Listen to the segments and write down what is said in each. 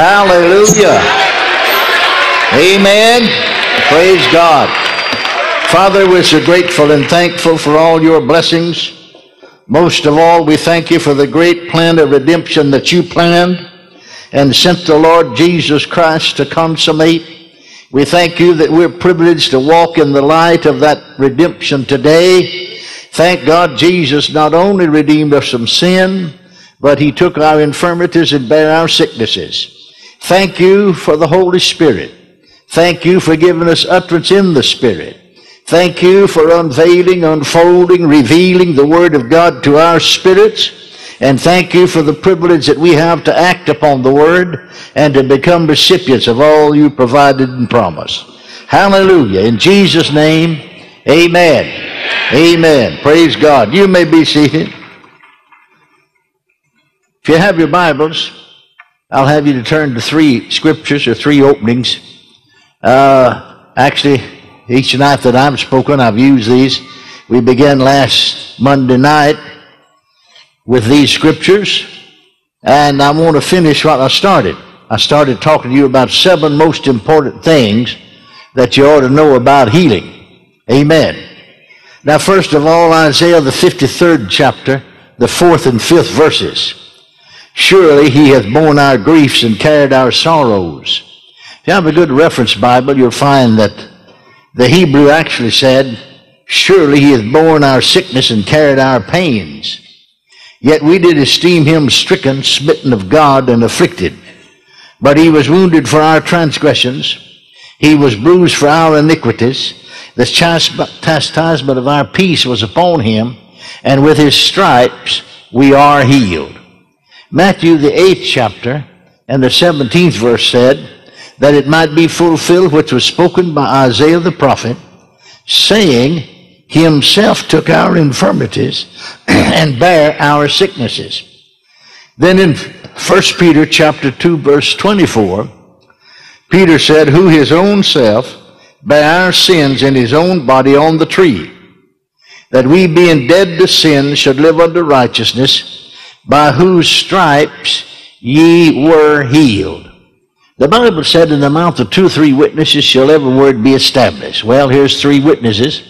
Hallelujah. Amen. Praise God. Father, we're so grateful and thankful for all your blessings. Most of all, we thank you for the great plan of redemption that you planned and sent the Lord Jesus Christ to consummate. We thank you that we're privileged to walk in the light of that redemption today. Thank God Jesus not only redeemed us from sin, but he took our infirmities and bare our sicknesses. Thank you for the Holy Spirit. Thank you for giving us utterance in the Spirit. Thank you for unveiling, unfolding, revealing the Word of God to our spirits. And thank you for the privilege that we have to act upon the Word and to become recipients of all you provided and promised. Hallelujah. In Jesus' name, amen. Amen. Praise God. You may be seated. If you have your Bibles, I'll have you to turn to three scriptures or three openings. Uh, actually, each night that I've spoken, I've used these. We began last Monday night with these scriptures, and I want to finish what I started. I started talking to you about seven most important things that you ought to know about healing. Amen. Now, first of all, Isaiah, the 53rd chapter, the fourth and fifth verses. Surely he hath borne our griefs and carried our sorrows. If you have a good reference Bible, you'll find that the Hebrew actually said, Surely he hath borne our sickness and carried our pains. Yet we did esteem him stricken, smitten of God, and afflicted. But he was wounded for our transgressions. He was bruised for our iniquities. The chastisement of our peace was upon him, and with his stripes we are healed. Matthew, the eighth chapter, and the 17th verse said, That it might be fulfilled which was spoken by Isaiah the prophet, saying, he himself took our infirmities and bare our sicknesses. Then in 1 Peter chapter 2 verse 24, Peter said, who his own self bare our sins in his own body on the tree, that we being dead to sin should live unto righteousness, by whose stripes ye were healed. The Bible said in the mouth of two or three witnesses shall every word be established. Well, here's three witnesses.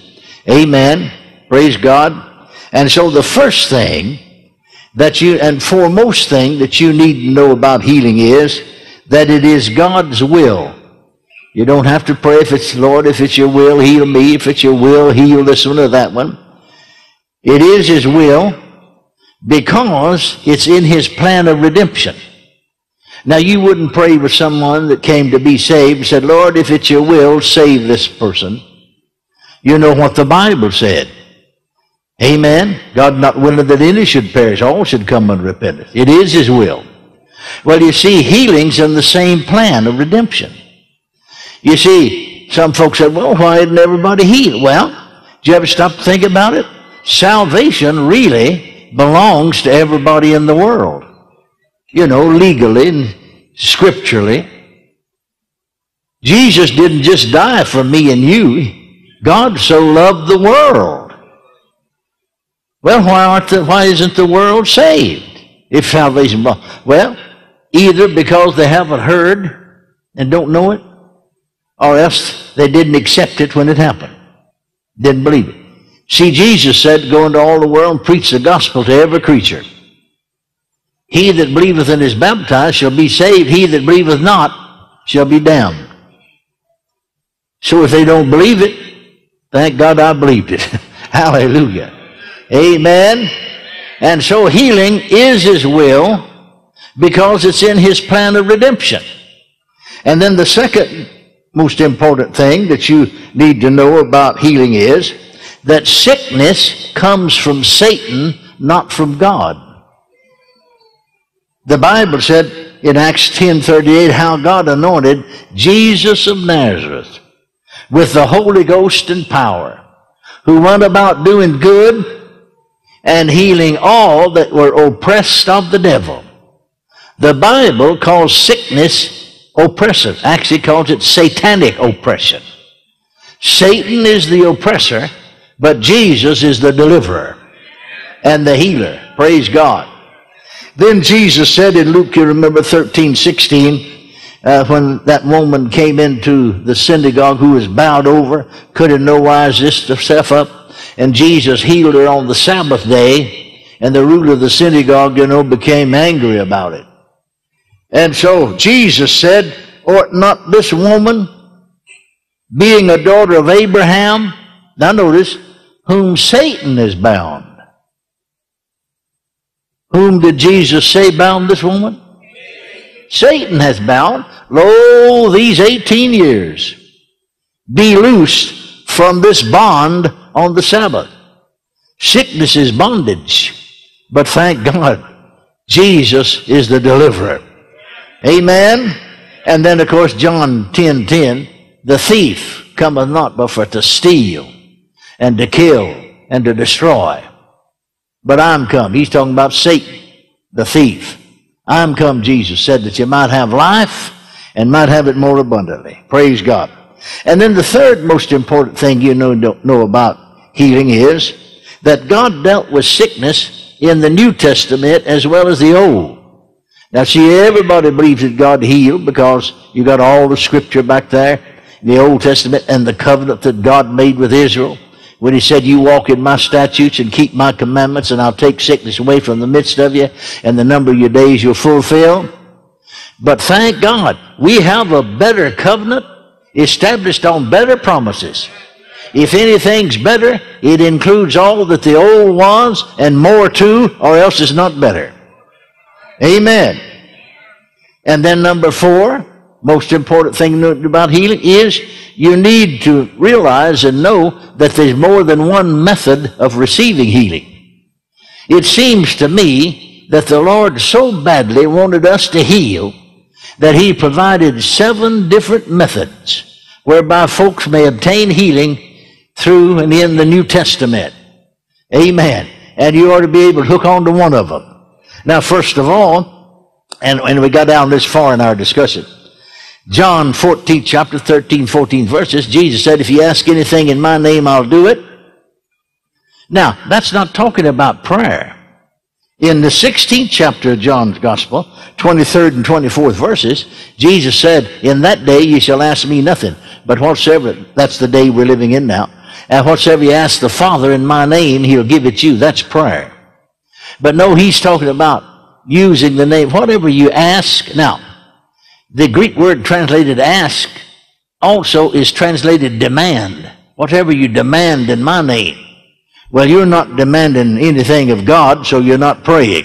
Amen. Praise God. And so the first thing that you, and foremost thing that you need to know about healing is that it is God's will. You don't have to pray if it's, Lord, if it's your will, heal me. If it's your will, heal this one or that one. It is His will because it's in His plan of redemption. Now, you wouldn't pray with someone that came to be saved and said, Lord, if it's your will, save this person. You know what the Bible said. Amen. God not willing that any should perish, all should come unto repentance. It is His will. Well, you see, healing's in the same plan of redemption. You see, some folks said, well, why isn't everybody healed? Well, did you ever stop to think about it? Salvation really belongs to everybody in the world. You know, legally and scripturally. Jesus didn't just die for me and you. God so loved the world. Well, why, aren't the, why isn't the world saved if salvation? Well, either because they haven't heard and don't know it, or else they didn't accept it when it happened, didn't believe it. See, Jesus said, Go into all the world and preach the gospel to every creature. He that believeth and is baptized shall be saved. He that believeth not shall be damned. So if they don't believe it, Thank God I believed it. Hallelujah. Amen. And so healing is His will because it's in His plan of redemption. And then the second most important thing that you need to know about healing is that sickness comes from Satan, not from God. The Bible said in Acts 10:38 how God anointed Jesus of Nazareth with the Holy Ghost and power, who went about doing good and healing all that were oppressed of the devil. The Bible calls sickness oppressive, actually calls it satanic oppression. Satan is the oppressor, but Jesus is the deliverer and the healer. Praise God. Then Jesus said in Luke, you remember 13, 16, uh, when that woman came into the synagogue who was bowed over, could in no wise lift herself up, and Jesus healed her on the Sabbath day, and the ruler of the synagogue, you know, became angry about it. And so Jesus said, Ought not this woman, being a daughter of Abraham, now notice, whom Satan is bound. Whom did Jesus say bound this woman? Satan has bound. Lo, these 18 years. Be loosed from this bond on the Sabbath. Sickness is bondage. But thank God, Jesus is the deliverer. Amen. And then, of course, John 10 10, the thief cometh not but for to steal and to kill and to destroy. But I'm come. He's talking about Satan, the thief. I'm come, Jesus said, that you might have life and might have it more abundantly. Praise God. And then the third most important thing you know, know about healing is that God dealt with sickness in the New Testament as well as the Old. Now, see, everybody believes that God healed because you got all the scripture back there in the Old Testament and the covenant that God made with Israel when he said, You walk in my statutes and keep my commandments, and I'll take sickness away from the midst of you, and the number of your days you'll fulfill. But thank God, we have a better covenant established on better promises. If anything's better, it includes all that the old was and more too, or else it's not better. Amen. And then number four, most important thing about healing is you need to realize and know that there's more than one method of receiving healing. It seems to me that the Lord so badly wanted us to heal that He provided seven different methods whereby folks may obtain healing through and in the New Testament. Amen. And you ought to be able to hook on to one of them. Now, first of all, and, and we got down this far in our discussion, John 14, chapter 13, 14 verses, Jesus said, If you ask anything in my name, I'll do it. Now, that's not talking about prayer. In the 16th chapter of John's Gospel, 23rd and 24th verses, Jesus said, In that day you shall ask me nothing, but whatsoever, that's the day we're living in now, and whatsoever you ask the Father in my name, he'll give it you. That's prayer. But no, he's talking about using the name. Whatever you ask. Now, the Greek word translated ask also is translated demand. Whatever you demand in my name. Well, you're not demanding anything of God, so you're not praying.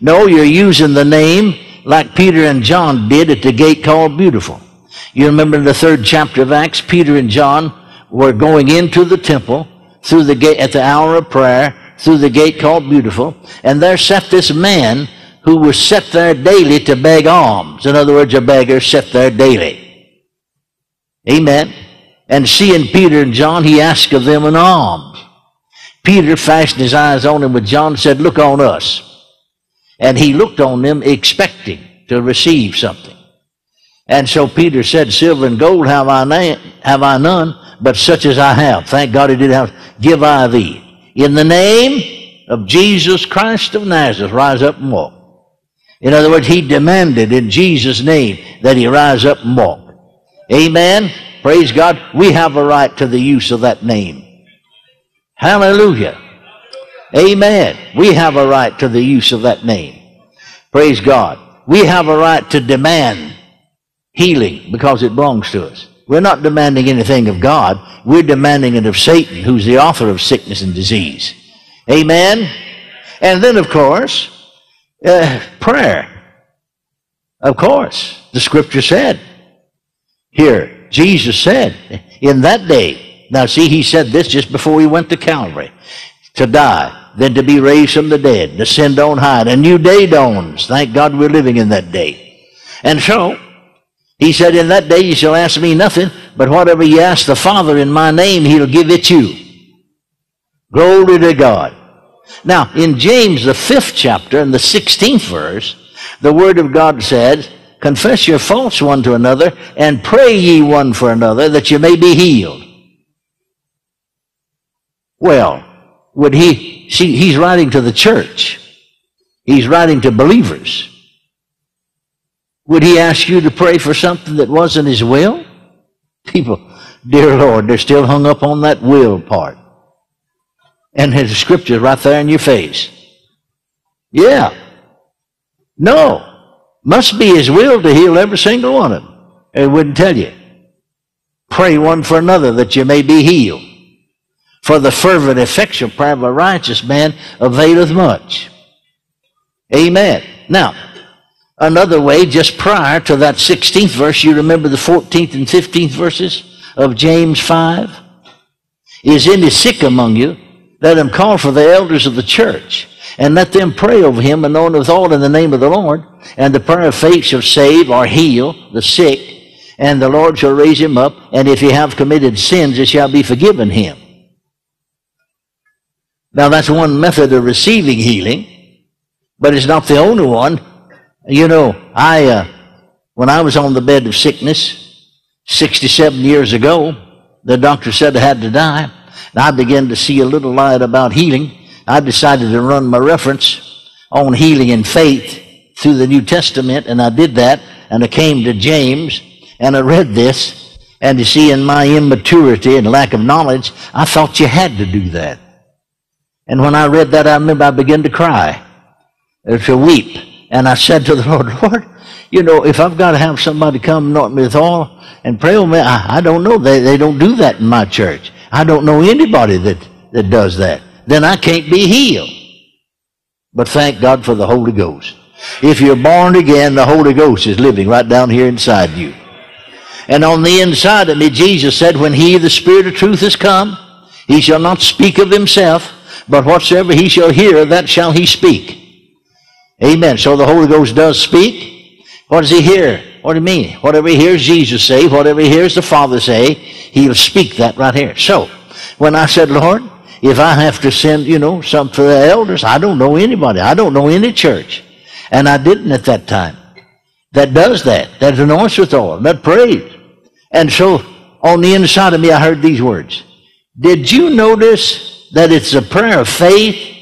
No, you're using the name like Peter and John did at the gate called Beautiful. You remember in the third chapter of Acts, Peter and John were going into the temple through the gate at the hour of prayer through the gate called Beautiful, and there sat this man who was set there daily to beg alms. In other words, a beggar set there daily. Amen. And seeing Peter and John, he asked of them an alms. Peter fastened his eyes on him with John and said, Look on us. And he looked on them expecting to receive something. And so Peter said, Silver and gold have I, na- have I none, but such as I have. Thank God he did have. Give I thee. In the name of Jesus Christ of Nazareth, rise up and walk. In other words, he demanded in Jesus' name that he rise up and walk. Amen. Praise God. We have a right to the use of that name. Hallelujah. Amen. We have a right to the use of that name. Praise God. We have a right to demand healing because it belongs to us. We're not demanding anything of God. We're demanding it of Satan, who's the author of sickness and disease. Amen? And then, of course, uh, prayer. Of course, the scripture said. Here, Jesus said, in that day, now see, he said this just before he went to Calvary, to die, then to be raised from the dead, to send on high. A new day dawns. Thank God we're living in that day. And so, he said, In that day you shall ask me nothing, but whatever you ask the Father in my name, he'll give it you. Glory to God. Now, in James, the fifth chapter, and the 16th verse, the Word of God says, Confess your faults one to another, and pray ye one for another, that you may be healed. Well, would he, see, he's writing to the church. He's writing to believers. Would he ask you to pray for something that wasn't his will? People, dear Lord, they're still hung up on that will part. And there's scripture right there in your face. Yeah. No. Must be his will to heal every single one of them. It wouldn't tell you. Pray one for another that you may be healed. For the fervent, effectual prayer of a righteous man availeth much. Amen. Now, another way, just prior to that 16th verse, you remember the 14th and 15th verses of James 5? Is any sick among you? Let him call for the elders of the church, and let them pray over him, and anoint with all in the name of the Lord. And the prayer of faith shall save or heal the sick, and the Lord shall raise him up. And if he have committed sins, it shall be forgiven him. Now, that's one method of receiving healing, but it's not the only one. You know, I, uh, when I was on the bed of sickness 67 years ago, the doctor said I had to die, and I began to see a little light about healing. I decided to run my reference on healing and faith through the New Testament, and I did that, and I came to James, and I read this, and you see, in my immaturity and lack of knowledge, I thought you had to do that. And when I read that, I remember I began to cry, to weep. And I said to the Lord, Lord, you know, if I've got to have somebody come anoint me with oil and pray over me, I, I don't know. They, they don't do that in my church. I don't know anybody that, that does that. Then I can't be healed. But thank God for the Holy Ghost. If you're born again, the Holy Ghost is living right down here inside you. And on the inside of me, Jesus said, when he, the Spirit of truth, is come, he shall not speak of himself, but whatsoever he shall hear, that shall he speak. Amen. So the Holy Ghost does speak. What does he hear? What do you mean? Whatever he hears Jesus say, whatever he hears the Father say, he'll speak that right here. So, when I said, Lord, if I have to send, you know, some for the elders, I don't know anybody. I don't know any church. And I didn't at that time. That does that. That anoints with oil. That prays. And so, on the inside of me, I heard these words. Did you notice that it's a prayer of faith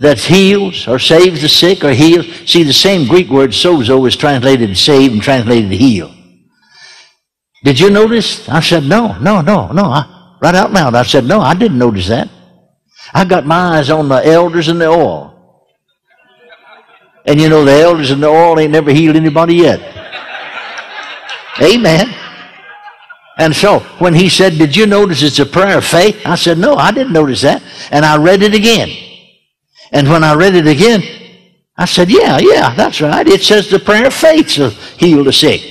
that heals or saves the sick or heals. See, the same Greek word sozo is translated save and translated heal. Did you notice? I said, no, no, no, no. I, right out loud, I said, no, I didn't notice that. I got my eyes on the elders and the oil. And you know, the elders and the oil ain't never healed anybody yet. Amen. And so when he said, Did you notice it's a prayer of faith? I said, No, I didn't notice that. And I read it again. And when I read it again, I said, Yeah, yeah, that's right. It says the prayer of faith to heal the sick.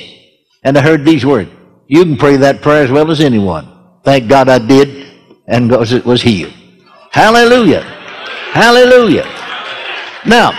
And I heard these words. You can pray that prayer as well as anyone. Thank God I did, and it was healed. Hallelujah. Hallelujah. Now,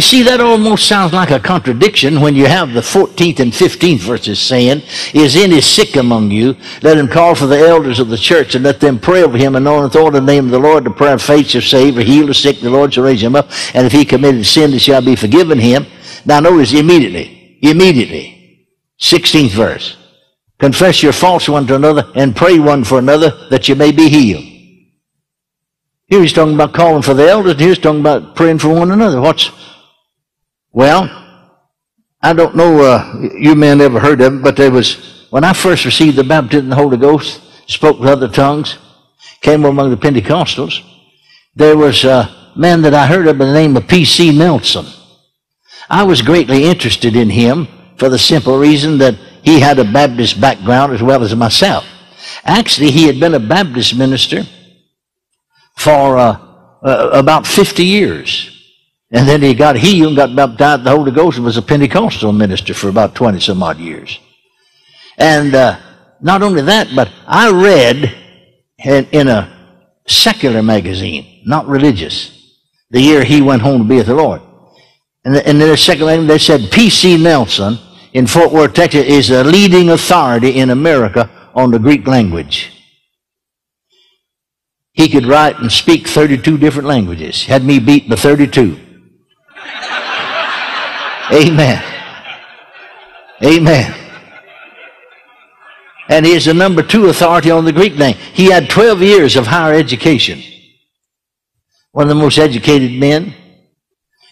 you see, that almost sounds like a contradiction when you have the 14th and 15th verses saying, Is any sick among you? Let him call for the elders of the church and let them pray over him and know in the name of the Lord the prayer of faith shall save or heal the sick, the Lord shall raise him up. And if he committed sin, it shall be forgiven him. Now notice immediately, immediately, 16th verse. Confess your faults one to another and pray one for another that you may be healed. Here he's talking about calling for the elders, and here's talking about praying for one another. What's well, I don't know uh, you men ever heard of it, but there was, when I first received the baptism of the Holy Ghost, spoke with other tongues, came among the Pentecostals, there was a man that I heard of by the name of P.C. Nelson. I was greatly interested in him for the simple reason that he had a Baptist background as well as myself. Actually, he had been a Baptist minister for uh, uh, about 50 years. And then he got healed and got baptized the Holy Ghost and was a Pentecostal minister for about 20 some odd years. And uh, not only that, but I read in, in a secular magazine, not religious, the year he went home to be with the Lord. And, the, and in their secular magazine, they said P.C. Nelson in Fort Worth, Texas is a leading authority in America on the Greek language. He could write and speak 32 different languages. Had me beat by 32. Amen. Amen. And he is the number two authority on the Greek name. He had 12 years of higher education. One of the most educated men.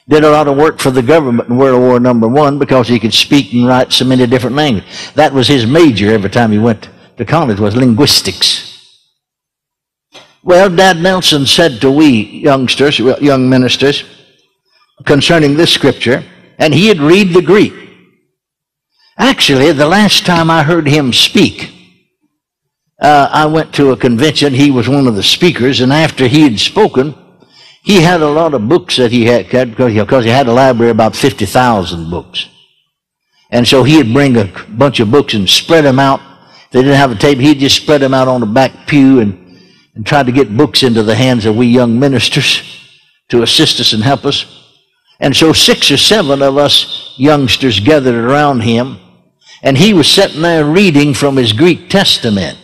Did a lot of work for the government in World War Number One because he could speak and write so many different languages. That was his major every time he went to college was linguistics. Well, Dad Nelson said to we youngsters, young ministers, concerning this scripture, and he'd read the Greek. Actually, the last time I heard him speak, uh, I went to a convention. He was one of the speakers, and after he had spoken, he had a lot of books that he had because he had a library about 50,000 books. And so he'd bring a bunch of books and spread them out. If they didn't have a table, he'd just spread them out on the back pew and, and try to get books into the hands of we young ministers to assist us and help us. And so six or seven of us youngsters gathered around him, and he was sitting there reading from his Greek Testament.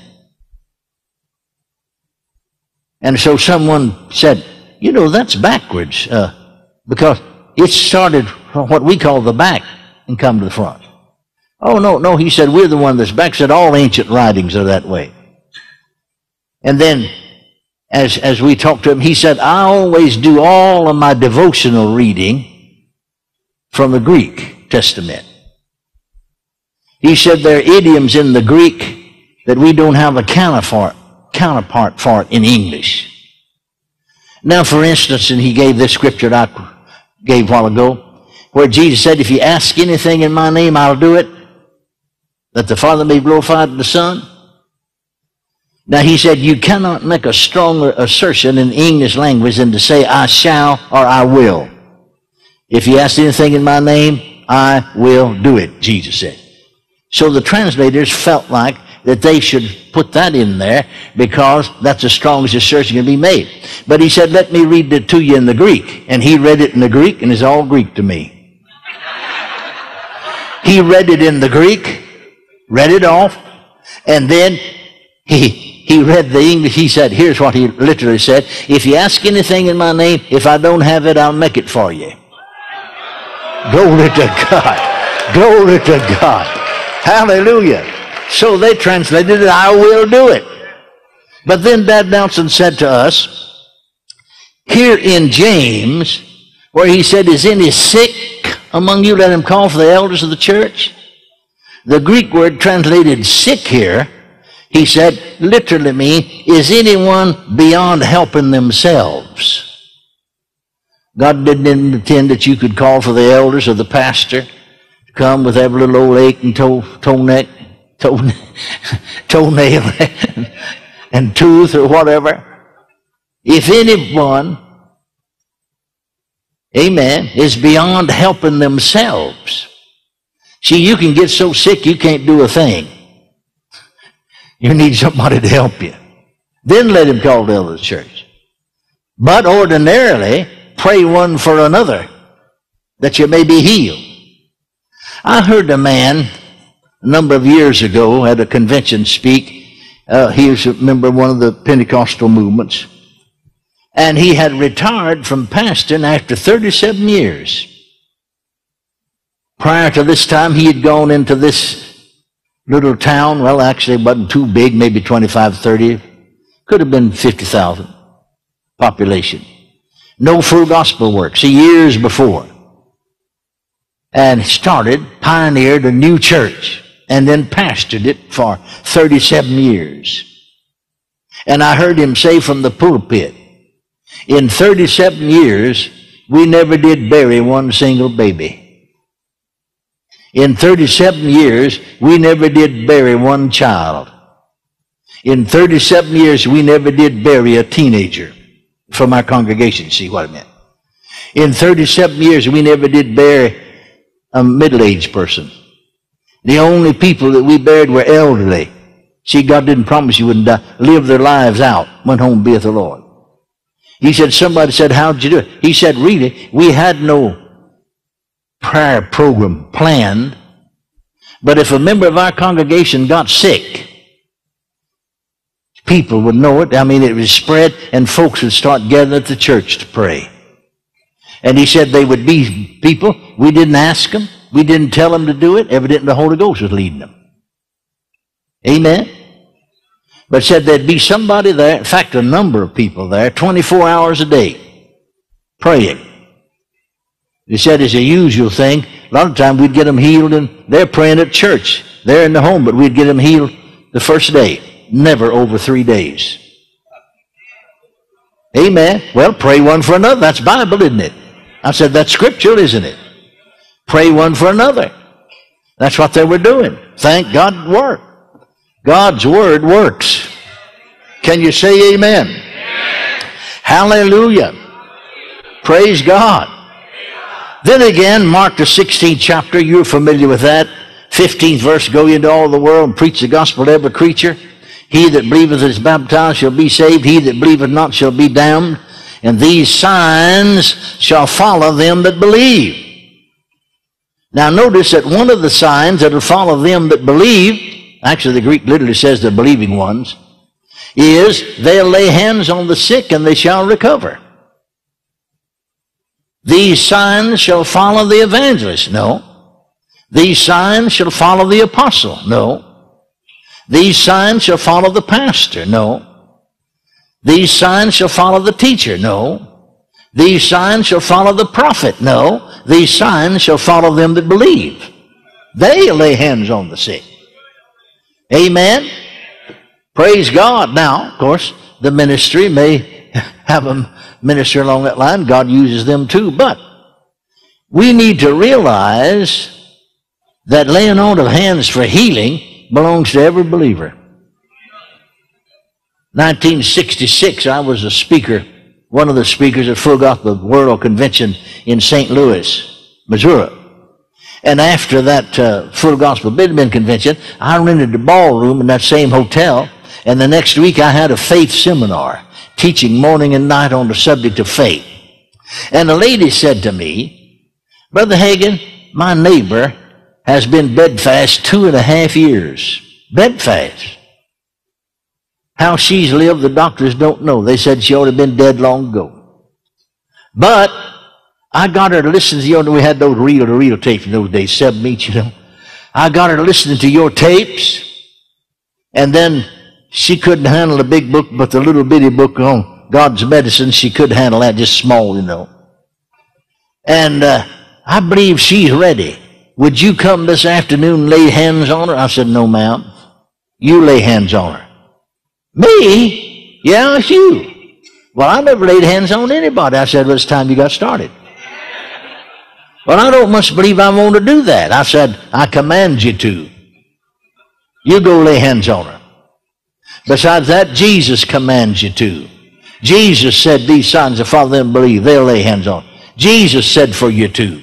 And so someone said, you know, that's backwards, uh, because it started from what we call the back and come to the front. Oh, no, no, he said, we're the one that's back. said, all ancient writings are that way. And then, as, as we talked to him, he said, I always do all of my devotional reading from the Greek Testament. He said there are idioms in the Greek that we don't have a counterpart counterpart for it in English. Now, for instance, and he gave this scripture that I gave a while ago, where Jesus said, If you ask anything in my name, I'll do it, that the Father may glorify the Son. Now, he said, You cannot make a stronger assertion in English language than to say, I shall or I will. If you ask anything in my name, I will do it, Jesus said. So the translators felt like that they should put that in there because that's the strongest assertion can be made. But he said, let me read it to you in the Greek. And he read it in the Greek and it's all Greek to me. he read it in the Greek, read it off, and then he, he read the English. He said, here's what he literally said. If you ask anything in my name, if I don't have it, I'll make it for you. Glory to God. Glory to God. Hallelujah. So they translated it, I will do it. But then Dad Nelson said to us, here in James, where he said, Is any sick among you? Let him call for the elders of the church. The Greek word translated sick here, he said, literally mean, is anyone beyond helping themselves? God didn't intend that you could call for the elders or the pastor to come with every little old ache and toe, toe neck toe, toenail and tooth or whatever. If anyone, amen, is beyond helping themselves. See, you can get so sick you can't do a thing. You need somebody to help you. Then let him call the of the church. But ordinarily, pray one for another that you may be healed. I heard a man a number of years ago at a convention speak. Uh, he was a member of one of the Pentecostal movements. And he had retired from pastoring after 37 years. Prior to this time, he had gone into this little town. Well, actually, it wasn't too big, maybe 25, 30. Could have been 50,000 population. No full gospel work. See, years before. And started, pioneered a new church and then pastored it for 37 years. And I heard him say from the pulpit, in 37 years, we never did bury one single baby. In 37 years, we never did bury one child. In 37 years, we never did bury a teenager from our congregation. See what I meant? In 37 years, we never did bury a middle-aged person. The only people that we buried were elderly. See, God didn't promise you wouldn't die. Live their lives out. Went home be with the Lord. He said, somebody said, how'd you do it? He said, really, we had no prayer program planned. But if a member of our congregation got sick, people would know it. I mean, it was spread and folks would start gathering at the church to pray. And he said they would be people. We didn't ask them. We didn't tell them to do it. Evidently the Holy Ghost was leading them. Amen. But said there'd be somebody there, in fact, a number of people there, 24 hours a day, praying. He said it's a usual thing. A lot of times we'd get them healed and they're praying at church. They're in the home, but we'd get them healed the first day. Never over three days. Amen. Well, pray one for another. That's Bible, isn't it? I said, that's scriptural, isn't it? Pray one for another. That's what they were doing. Thank God it worked. God's word works. Can you say amen? amen? Hallelujah. Praise God. Then again, Mark the 16th chapter, you're familiar with that. 15th verse, go into all the world and preach the gospel to every creature. He that believeth is baptized shall be saved. He that believeth not shall be damned. And these signs shall follow them that believe. Now notice that one of the signs that will follow them that believe, actually the Greek literally says the believing ones, is they'll lay hands on the sick and they shall recover. These signs shall follow the evangelist. No. These signs shall follow the apostle. No. These signs shall follow the pastor. No. These signs shall follow the teacher. No. These signs shall follow the prophet. No. These signs shall follow them that believe. They lay hands on the sick. Amen. Praise God. Now, of course, the ministry may have them minister along that line. God uses them too. But we need to realize that laying on of hands for healing belongs to every believer. 1966, I was a speaker, one of the speakers at Full Gospel World Convention in St. Louis, Missouri. And after that uh, Full Gospel Businessmen Convention, I rented the ballroom in that same hotel. And the next week, I had a faith seminar teaching morning and night on the subject of faith. And a lady said to me, Brother Hagin, my neighbor has been bedfast two and a half years. Bedfast. How she's lived, the doctors don't know. They said she ought to have been dead long ago. But I got her to listen to you we had those reel to reel tapes in those days, seven each, you know. I got her to listen to your tapes, and then she couldn't handle the big book, but the little bitty book on God's medicine, she could handle that, just small, you know. And uh, I believe she's ready. Would you come this afternoon and lay hands on her? I said, No, ma'am. You lay hands on her. Me? Yeah, it's you. Well, I never laid hands on anybody. I said, well, it's time you got started. Well, I don't much believe I'm going to do that. I said, I command you to. You go lay hands on her. Besides that, Jesus commands you to. Jesus said, These signs of follow them believe, they'll lay hands on. Jesus said for you to.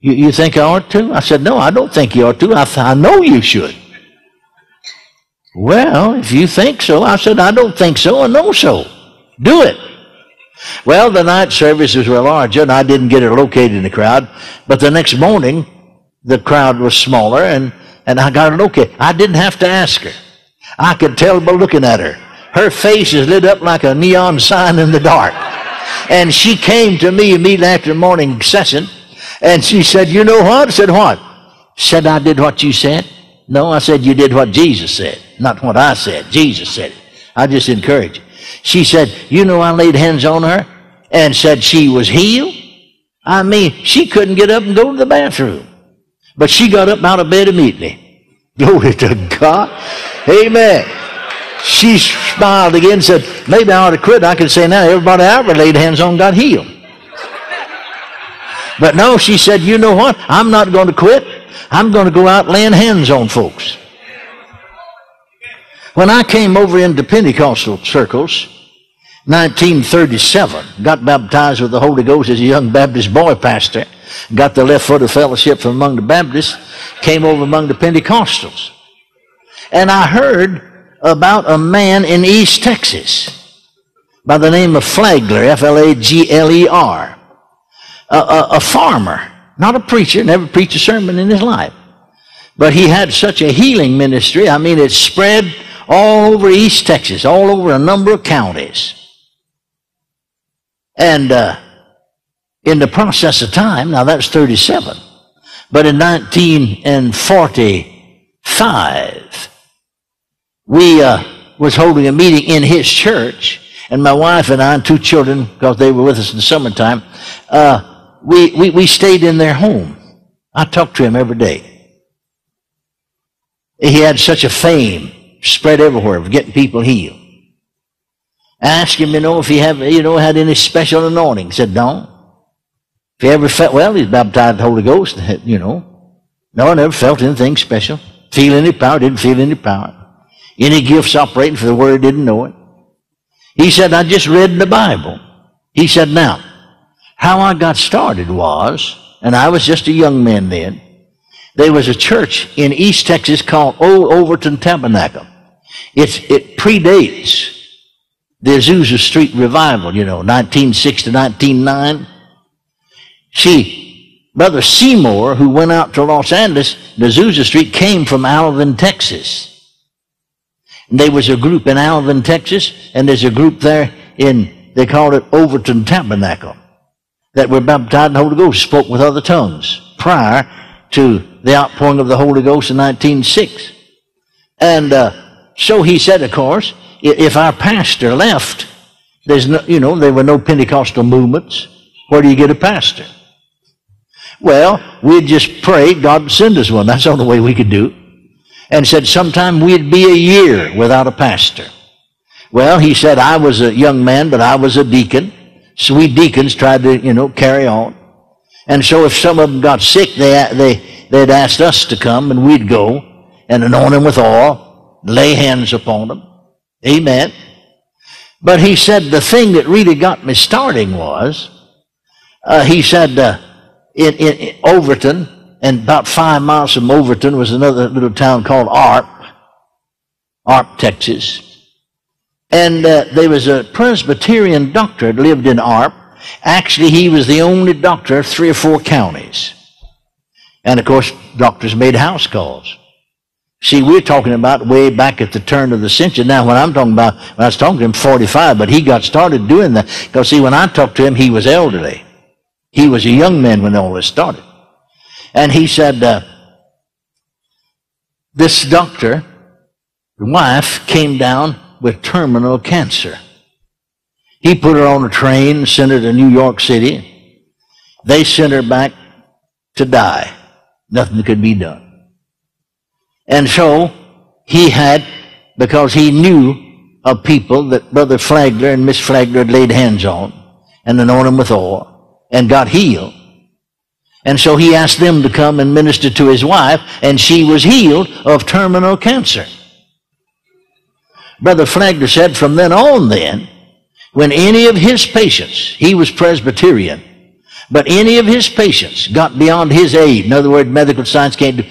You, you think I ought to? I said, No, I don't think you ought to. I, I know you should. Well, if you think so, I said, I don't think so, I know so. Do it. Well, the night services were larger, and I didn't get her located in the crowd. But the next morning, the crowd was smaller, and, and I got her located. I didn't have to ask her. I could tell by looking at her. Her face is lit up like a neon sign in the dark. And she came to me immediately after morning session, and she said, You know what? I said, What? Said, I did what you said. No, I said, You did what Jesus said, not what I said. Jesus said it. I just encourage you. She said, You know, I laid hands on her and said she was healed. I mean, she couldn't get up and go to the bathroom. But she got up out of bed immediately. Glory to God. Amen. She smiled again and said, Maybe I ought to quit. I could say now everybody I ever laid hands on got healed. But no, she said, You know what? I'm not going to quit. I'm going to go out laying hands on folks. When I came over into Pentecostal circles, 1937, got baptized with the Holy Ghost as a young Baptist boy pastor, got the left foot of fellowship from among the Baptists, came over among the Pentecostals. And I heard about a man in East Texas by the name of Flagler, F-L-A-G-L-E-R, a, a, a farmer not a preacher, never preached a sermon in his life. But he had such a healing ministry. I mean, it spread all over East Texas, all over a number of counties. And uh, in the process of time, now that's 37, but in 1945, we uh, was holding a meeting in his church, and my wife and I and two children, because they were with us in the summertime, uh, we, we, we stayed in their home. I talked to him every day. He had such a fame spread everywhere of getting people healed. Asked him, you know, if he have, you know, had any special anointing. He said, no. If he ever felt, well, he's baptized the Holy Ghost, you know. No, I never felt anything special. Feel any power, didn't feel any power. Any gifts operating for the word, didn't know it. He said, I just read the Bible. He said, now, how I got started was, and I was just a young man then, there was a church in East Texas called Old Overton Tabernacle. It's, it predates the Azusa Street revival, you know, 1906 to 1909. See, Brother Seymour, who went out to Los Angeles, the Azusa Street came from Alvin, Texas. And there was a group in Alvin, Texas, and there's a group there in, they called it Overton Tabernacle, that were baptized in the Holy Ghost, spoke with other tongues prior to the outpouring of the Holy Ghost in 1906. And uh, so he said, of course, if our pastor left, there's no, you know, there were no Pentecostal movements. Where do you get a pastor? Well, we'd just pray God would send us one. That's the only way we could do and said sometime we'd be a year without a pastor. Well, he said, I was a young man, but I was a deacon. So we deacons tried to, you know, carry on. And so if some of them got sick, they, they, they'd asked us to come and we'd go and anoint them with oil, lay hands upon them. Amen. But he said the thing that really got me starting was, uh, he said, uh, in, in, in Overton, and about five miles from Overton was another little town called Arp, Arp, Texas. And uh, there was a Presbyterian doctor that lived in Arp. Actually, he was the only doctor of three or four counties. And of course, doctors made house calls. See, we're talking about way back at the turn of the century. Now, when I'm talking about, when I was talking to him, 45, but he got started doing that. Because, see, when I talked to him, he was elderly. He was a young man when all this started. And he said, uh, this doctor, the wife, came down with terminal cancer. He put her on a train, sent her to New York City. They sent her back to die. Nothing could be done. And so he had, because he knew of people that Brother Flagler and Miss Flagler had laid hands on and anointed with oil and got healed. And so he asked them to come and minister to his wife, and she was healed of terminal cancer. Brother Flagler said from then on then, when any of his patients, he was Presbyterian, but any of his patients got beyond his aid, in other words, medical science can't do,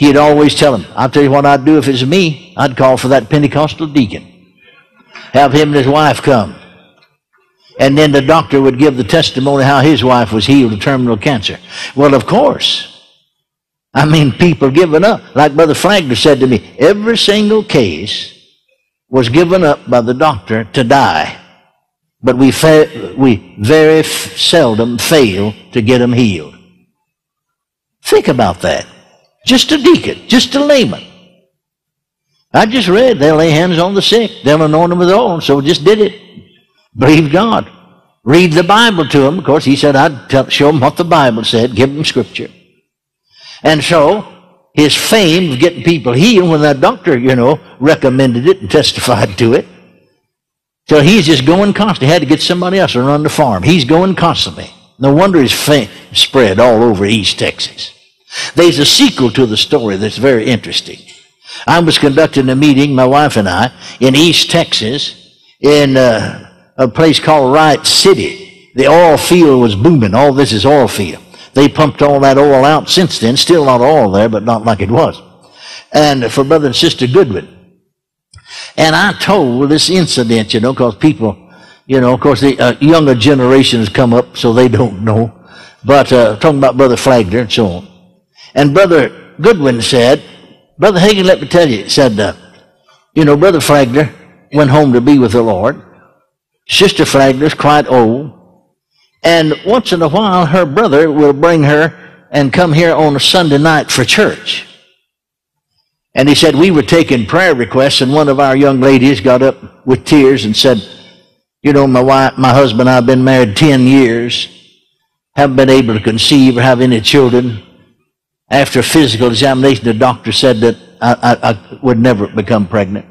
he'd always tell him, I'll tell you what I'd do if it's me, I'd call for that Pentecostal deacon. Have him and his wife come. And then the doctor would give the testimony how his wife was healed of terminal cancer. Well, of course. I mean, people giving up. Like Brother Flagler said to me, every single case was given up by the doctor to die. But we, fa- we very seldom fail to get them healed. Think about that. Just a deacon, just a layman. I just read they'll lay hands on the sick, they'll anoint them with oil, so just did it. Believe God. Read the Bible to him. Of course, he said, I'd tell, show him what the Bible said, give him scripture. And so, his fame of getting people healed when that doctor, you know, recommended it and testified to it. So he's just going constantly. Had to get somebody else to run the farm. He's going constantly. No wonder his fame spread all over East Texas. There's a sequel to the story that's very interesting. I was conducting a meeting, my wife and I, in East Texas, in uh, a place called Wright City. The oil field was booming. All this is oil field. They pumped all that oil out since then. Still not oil there, but not like it was. And for Brother and Sister Goodwin. And I told this incident, you know, because people, you know, of course, the uh, younger generations come up, so they don't know. But uh, talking about Brother Flagler and so on. And Brother Goodwin said, Brother Hagin, let me tell you, said, uh, you know, Brother Flagler went home to be with the Lord. Sister Flagler's quite old. And once in a while, her brother will bring her and come here on a Sunday night for church. And he said, we were taking prayer requests, and one of our young ladies got up with tears and said, you know, my wife, my husband I have been married 10 years. haven't been able to conceive or have any children. After a physical examination, the doctor said that I, I, I would never become pregnant.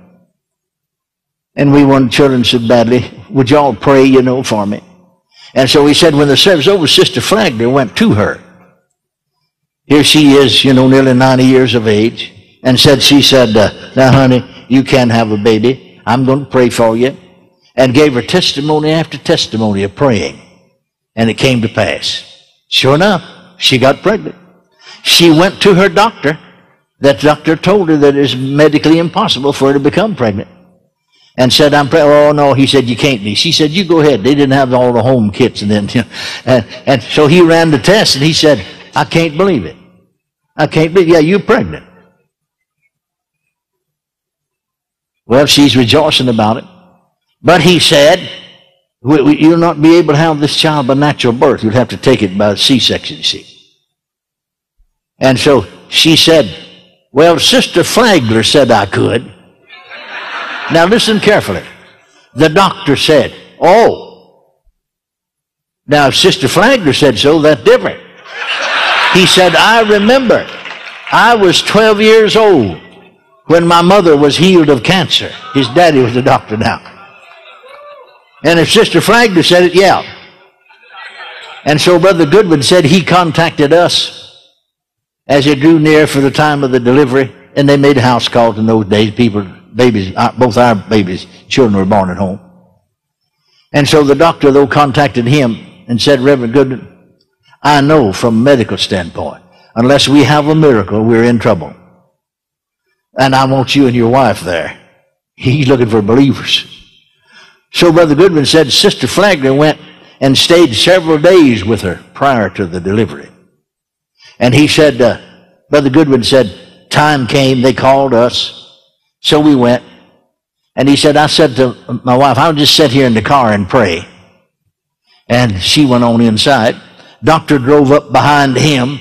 And we wanted children so badly. Would y'all pray, you know, for me? And so he said, when the service over, Sister Flagler went to her. Here she is, you know, nearly 90 years of age, and said, she said, uh, now honey, you can't have a baby. I'm going to pray for you. And gave her testimony after testimony of praying. And it came to pass. Sure enough, she got pregnant. She went to her doctor. That doctor told her that it's medically impossible for her to become pregnant and said, I'm pregnant. Oh, no, he said, you can't be. She said, you go ahead. They didn't have all the home kits. And then, and, and so he ran the test and he said, I can't believe it. I can't believe, yeah, you're pregnant. Well, she's rejoicing about it. But he said, you'll not be able to have this child by natural birth. You'll have to take it by C-section, you see. And so she said, well, Sister Flagler said I could. Now listen carefully. The doctor said, Oh. Now if Sister Flagler said so, that's different. He said, I remember I was 12 years old when my mother was healed of cancer. His daddy was a doctor now. And if Sister Flagler said it, yeah. And so Brother Goodwin said he contacted us as it drew near for the time of the delivery, and they made house calls in those days. People babies, uh, both our babies, children were born at home. And so the doctor, though, contacted him and said, Reverend Goodman, I know from a medical standpoint, unless we have a miracle, we're in trouble. And I want you and your wife there. He's looking for believers. So Brother Goodman said Sister Flagler went and stayed several days with her prior to the delivery. And he said, uh, Brother Goodwin said, time came, they called us, so we went. And he said, I said to my wife, I'll just sit here in the car and pray. And she went on inside. Doctor drove up behind him.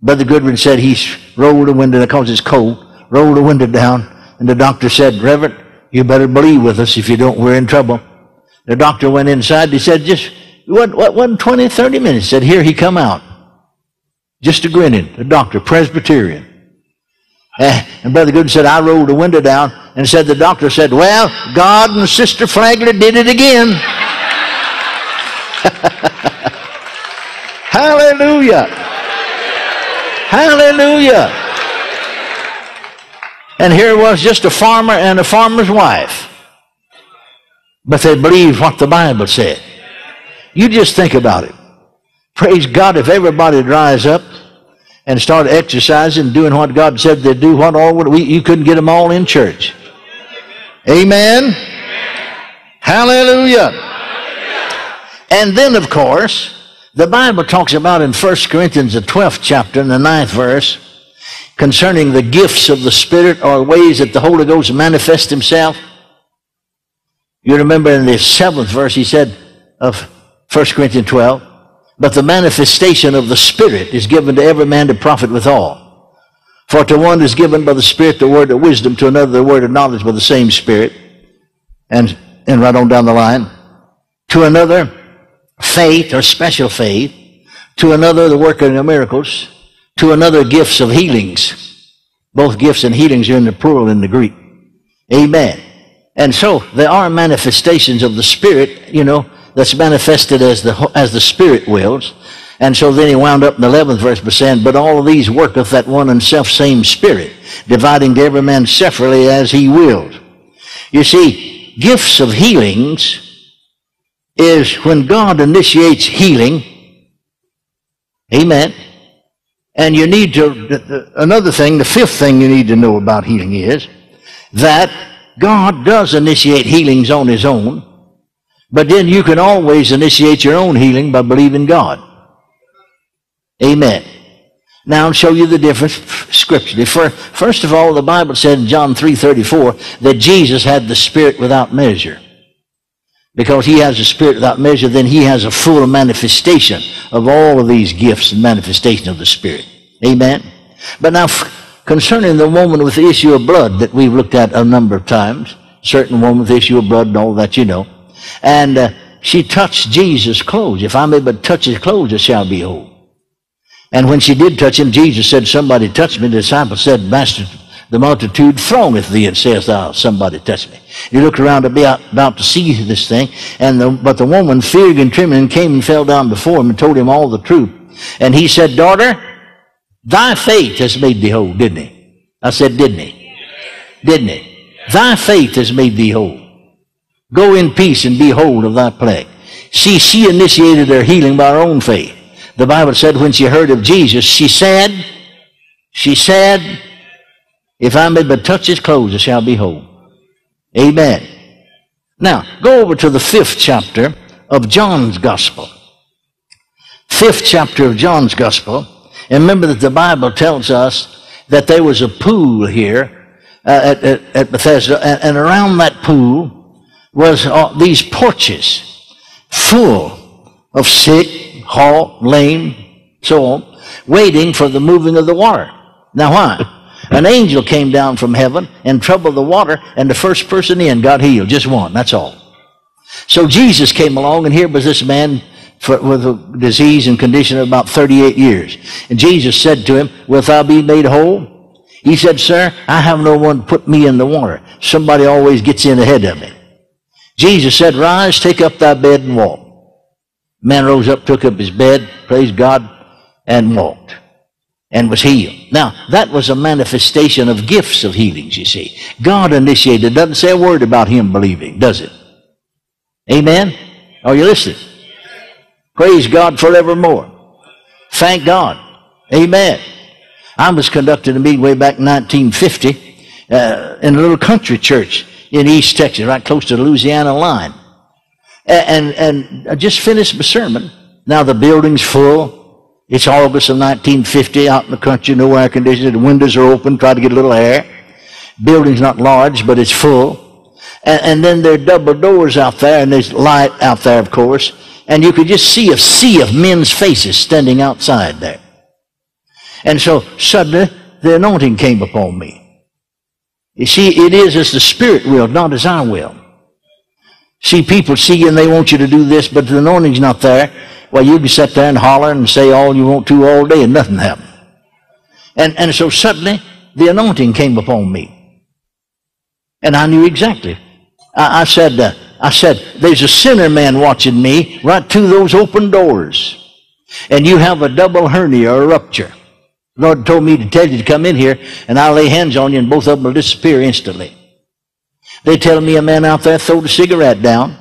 Brother Goodwin said he rolled the window because it's cold, rolled the window down. And the doctor said, Reverend, you better believe with us. If you don't, we're in trouble. The doctor went inside. He said, just, what, what, what 20, 30 minutes? Said, here he come out. Just a grinning. a doctor, Presbyterian. Eh, and Brother Gooden said, I rolled the window down and said, the doctor said, well, God and Sister Flagler did it again. Hallelujah. Hallelujah. And here was just a farmer and a farmer's wife. But they believed what the Bible said. You just think about it. Praise God if everybody dries up and start exercising, doing what God said they'd do, what all would we, you couldn't get them all in church. Amen. Amen. Hallelujah. Hallelujah. And then, of course, the Bible talks about in 1 Corinthians, the 12th chapter, in the 9th verse, concerning the gifts of the Spirit or ways that the Holy Ghost manifests himself. You remember in the 7th verse, he said of 1 Corinthians 12, but the manifestation of the Spirit is given to every man to profit withal. For to one is given by the Spirit the word of wisdom, to another the word of knowledge by the same Spirit. And, and right on down the line. To another, faith or special faith. To another, the working of miracles. To another, gifts of healings. Both gifts and healings are in the plural in the Greek. Amen. And so there are manifestations of the Spirit, you know, that's manifested as the, as the Spirit wills. And so then he wound up in the 11th verse by saying, But all of these worketh that one and self same Spirit, dividing to every man separately as he wills. You see, gifts of healings is when God initiates healing. Amen. And you need to, another thing, the fifth thing you need to know about healing is that God does initiate healings on his own. But then you can always initiate your own healing by believing God. Amen. Now I'll show you the difference scripturally. First of all, the Bible said in John 3.34 that Jesus had the Spirit without measure. Because he has a Spirit without measure, then he has a full manifestation of all of these gifts and manifestation of the Spirit. Amen. But now, concerning the woman with the issue of blood that we've looked at a number of times, certain woman with the issue of blood and all that you know, and uh, she touched Jesus' clothes. If I may but touch his clothes, I shall be whole. And when she did touch him, Jesus said, Somebody touched me. The disciple said, Master, the multitude throngeth thee and saith thou, Somebody touched me. He looked around to be out, about to see this thing, and the, but the woman, fearing and trembling, came and fell down before him and told him all the truth. And he said, Daughter, thy faith has made thee whole, didn't he? I said, Didn't he? Didn't he? Thy faith has made thee whole. Go in peace and be whole of thy plague. See, she initiated her healing by her own faith. The Bible said when she heard of Jesus, she said, she said, if I may but touch his clothes, I shall be whole. Amen. Now, go over to the fifth chapter of John's Gospel. Fifth chapter of John's Gospel. And remember that the Bible tells us that there was a pool here uh, at, at, at, Bethesda, and, and, around that pool was uh, these porches full of sick, halt, lame, so on, waiting for the moving of the water. Now why? An angel came down from heaven and troubled the water, and the first person in got healed. Just one, that's all. So Jesus came along, and here was this man for, with a disease and condition of about 38 years. And Jesus said to him, Wilt thou be made whole? He said, Sir, I have no one to put me in the water. Somebody always gets in ahead of me. Jesus said, Rise, take up thy bed and walk. Man rose up, took up his bed, praised God, and walked and was healed. Now, that was a manifestation of gifts of healings, you see. God initiated. Doesn't say a word about him believing, does it? Amen? Are you listening? Praise God forevermore. Thank God. Amen. I was conducting a meeting way back in 1950 uh, in a little country church in East Texas, right close to the Louisiana line. And, and I just finished my sermon. Now the building's full. It's August of 1950 out in the country, no air conditioning. The windows are open, try to get a little air. Building's not large, but it's full. And, and then there are double doors out there, and there's light out there, of course. And you could just see a sea of men's faces standing outside there. And so suddenly the anointing came upon me. You see, it is as the Spirit will, not as I will. See, people see and they want you to do this, but the anointing's not there. Well, you can sit there and holler and say all you want to all day and nothing happened. And, and so suddenly the anointing came upon me. And I knew exactly. I, I said, uh, I said, there's a sinner man watching me right through those open doors. And you have a double hernia or rupture. Lord told me to tell you to come in here and I'll lay hands on you and both of them will disappear instantly. They tell me a man out there threw a cigarette down.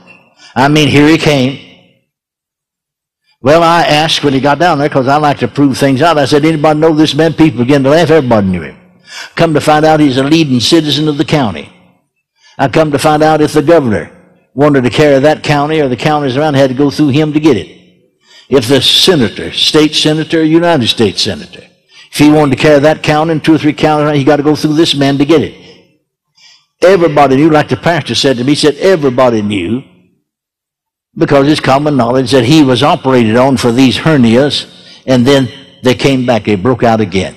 I mean, here he came. Well, I asked when he got down there, because I like to prove things out. I said, anybody know this man? People began to laugh. Everybody knew him. Come to find out he's a leading citizen of the county. I come to find out if the governor wanted to carry that county or the counties around had to go through him to get it. If the senator, state senator, United States senator, if he wanted to carry that county and two or three counties, he got to go through this man to get it. Everybody knew, like the pastor said to me, he said everybody knew because it's common knowledge that he was operated on for these hernias, and then they came back, they broke out again.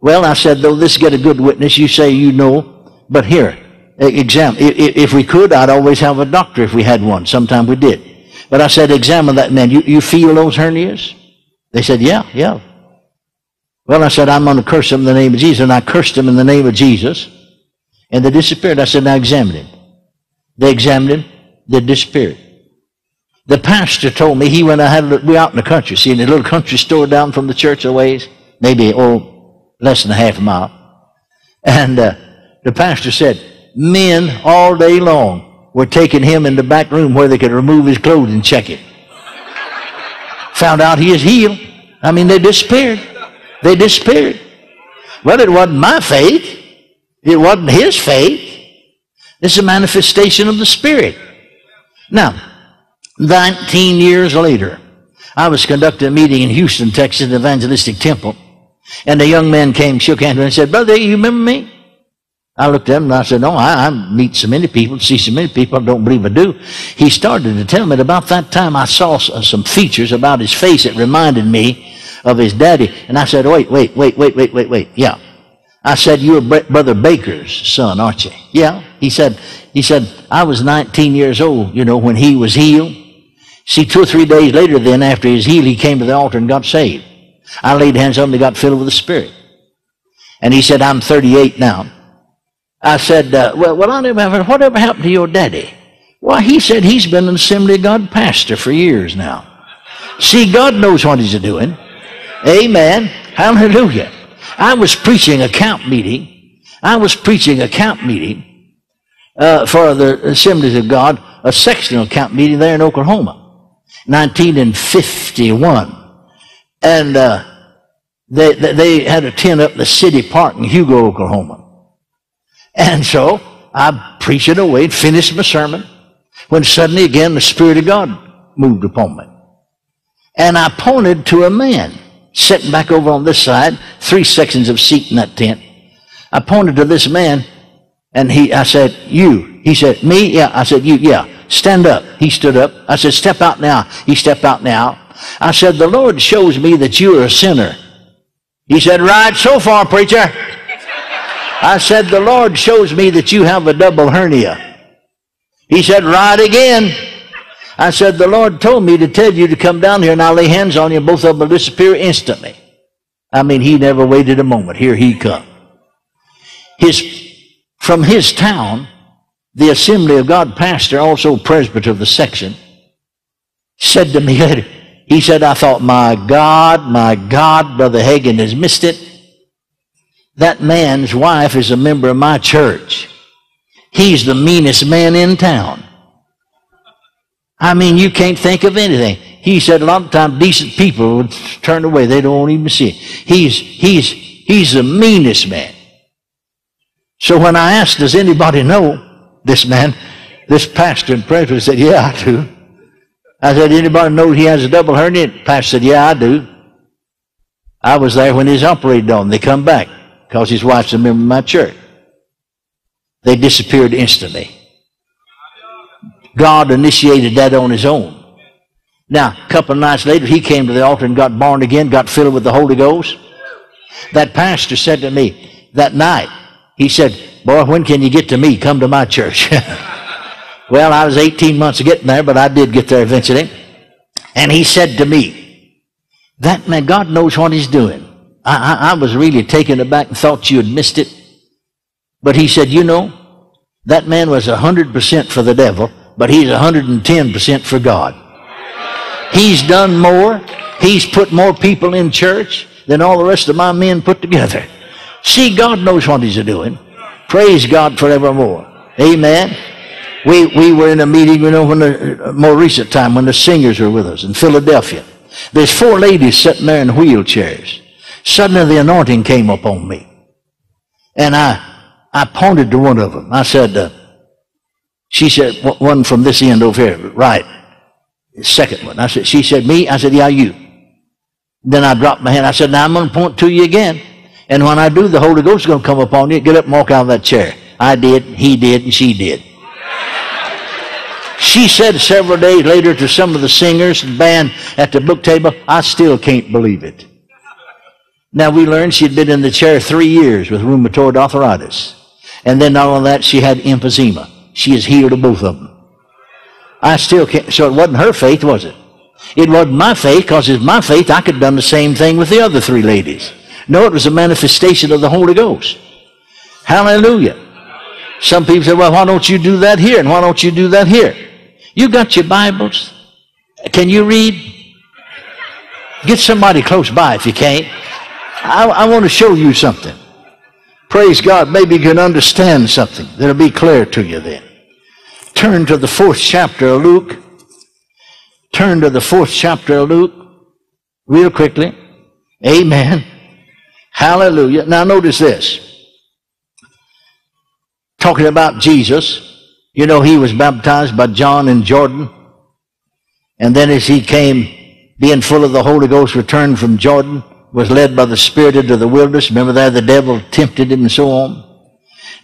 Well, I said, though this get a good witness, you say you know, but here, exam. If we could, I'd always have a doctor if we had one. Sometime we did. But I said, examine that man. You, you feel those hernias? They said, yeah, yeah. Well, I said, I'm going to curse them in the name of Jesus. And I cursed them in the name of Jesus. And they disappeared. I said, now examine him. They examined him They disappeared. The pastor told me he went ahead, we out in the country, see, in a little country store down from the church a ways, maybe, oh, less than a half a mile. And uh, the pastor said, men all day long were taking him in the back room where they could remove his clothes and check it. Found out he is healed. I mean, they disappeared. They disappeared. Well, it wasn't my faith. It wasn't his faith. It's a manifestation of the Spirit. Now, 19 years later, I was conducting a meeting in Houston, Texas, the Evangelistic Temple. And a young man came, shook hands, and said, Brother, you remember me? I looked at him and I said, No, I, I meet so many people, see so many people, I don't believe I do. He started to tell me that about that time I saw uh, some features about his face that reminded me of his daddy. And I said, Wait, wait, wait, wait, wait, wait, wait. Yeah. I said, You're Brother Baker's son, aren't you? Yeah. He said, he said, I was 19 years old, you know, when he was healed. See, two or three days later, then, after he was healed, he came to the altar and got saved. I laid hands on him, he got filled with the Spirit. And he said, I'm 38 now. I said, uh, well, well, I never, whatever happened to your daddy? Well, he said he's been an Assembly of God pastor for years now. See, God knows what he's doing. Amen. Hallelujah. I was preaching a camp meeting. I was preaching a camp meeting uh, for the Assemblies of God, a sectional camp meeting there in Oklahoma, 1951. And uh, they, they had a tent up in the city park in Hugo, Oklahoma. And so I preached it away and finished my sermon when suddenly again the Spirit of God moved upon me. And I pointed to a man sitting back over on this side, three sections of seat in that tent. I pointed to this man and he, I said, you. He said, me? Yeah. I said, you. Yeah. Stand up. He stood up. I said, step out now. He stepped out now. I said, the Lord shows me that you are a sinner. He said, right so far, preacher. I said, the Lord shows me that you have a double hernia. He said, right again. I said, the Lord told me to tell you to come down here and I'll lay hands on you and both of them will disappear instantly. I mean, he never waited a moment. Here he come. His, from his town, the Assembly of God pastor, also presbyter of the section, said to me he said, I thought, my God, my God, Brother Hagin has missed it. That man's wife is a member of my church. He's the meanest man in town. I mean, you can't think of anything. He said a lot of times decent people would turn away. They don't even see it. He's, he's, he's the meanest man. So when I asked, does anybody know this man, this pastor and presbyter said, yeah, I do. I said, anybody know he has a double hernia? The pastor said, yeah, I do. I was there when he's operated on. They come back because his wife's a member of my church. They disappeared instantly. God initiated that on his own. Now, a couple of nights later, he came to the altar and got born again, got filled with the Holy Ghost. That pastor said to me that night, he said, Boy, when can you get to me? Come to my church. Well, I was 18 months getting there, but I did get there eventually. And he said to me, that man, God knows what he's doing. I, I, I was really taken aback and thought you had missed it. But he said, you know, that man was 100% for the devil, but he's 110% for God. He's done more. He's put more people in church than all the rest of my men put together. See, God knows what he's doing. Praise God forevermore. Amen. We, we were in a meeting, you know, when the more recent time when the singers were with us in Philadelphia. There's four ladies sitting there in wheelchairs. Suddenly the anointing came upon me. And I, I pointed to one of them. I said, uh, she said, one from this end over here, right. Second one. I said, she said, me? I said, yeah, you. Then I dropped my hand. I said, now I'm going to point to you again. And when I do, the Holy Ghost is going to come upon you. Get up and walk out of that chair. I did, he did, and she did. She said several days later to some of the singers and band at the book table, I still can't believe it. Now we learned she'd been in the chair three years with rheumatoid arthritis. And then not only that, she had emphysema. She is healed of both of them. I still can't, so it wasn't her faith, was it? It wasn't my faith, because it's my faith, I could have done the same thing with the other three ladies. No, it was a manifestation of the Holy Ghost. Hallelujah. Some people say, well, why don't you do that here? And why don't you do that here? You got your Bibles? Can you read? Get somebody close by if you can't. I, I want to show you something. Praise God. Maybe you can understand something that'll be clear to you then. Turn to the fourth chapter of Luke. Turn to the fourth chapter of Luke real quickly. Amen. Hallelujah. Now notice this. Talking about Jesus. You know, he was baptized by John in Jordan. And then as he came, being full of the Holy Ghost, returned from Jordan, was led by the Spirit into the wilderness. Remember there, the devil tempted him and so on.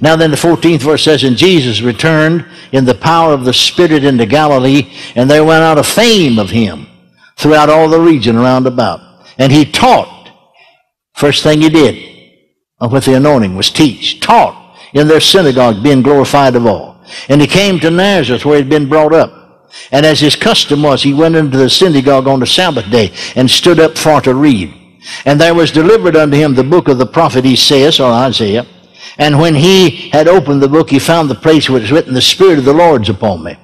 Now then the 14th verse says, And Jesus returned in the power of the Spirit into Galilee, and there went out a fame of him throughout all the region around about. And he taught. First thing he did, uh, with the anointing was teach, taught in their synagogue, being glorified of all. And he came to Nazareth where he'd been brought up. And as his custom was, he went into the synagogue on the Sabbath day and stood up for to read. And there was delivered unto him the book of the prophet Esaias, or Isaiah. And when he had opened the book, he found the place where it was written, The Spirit of the Lord's upon me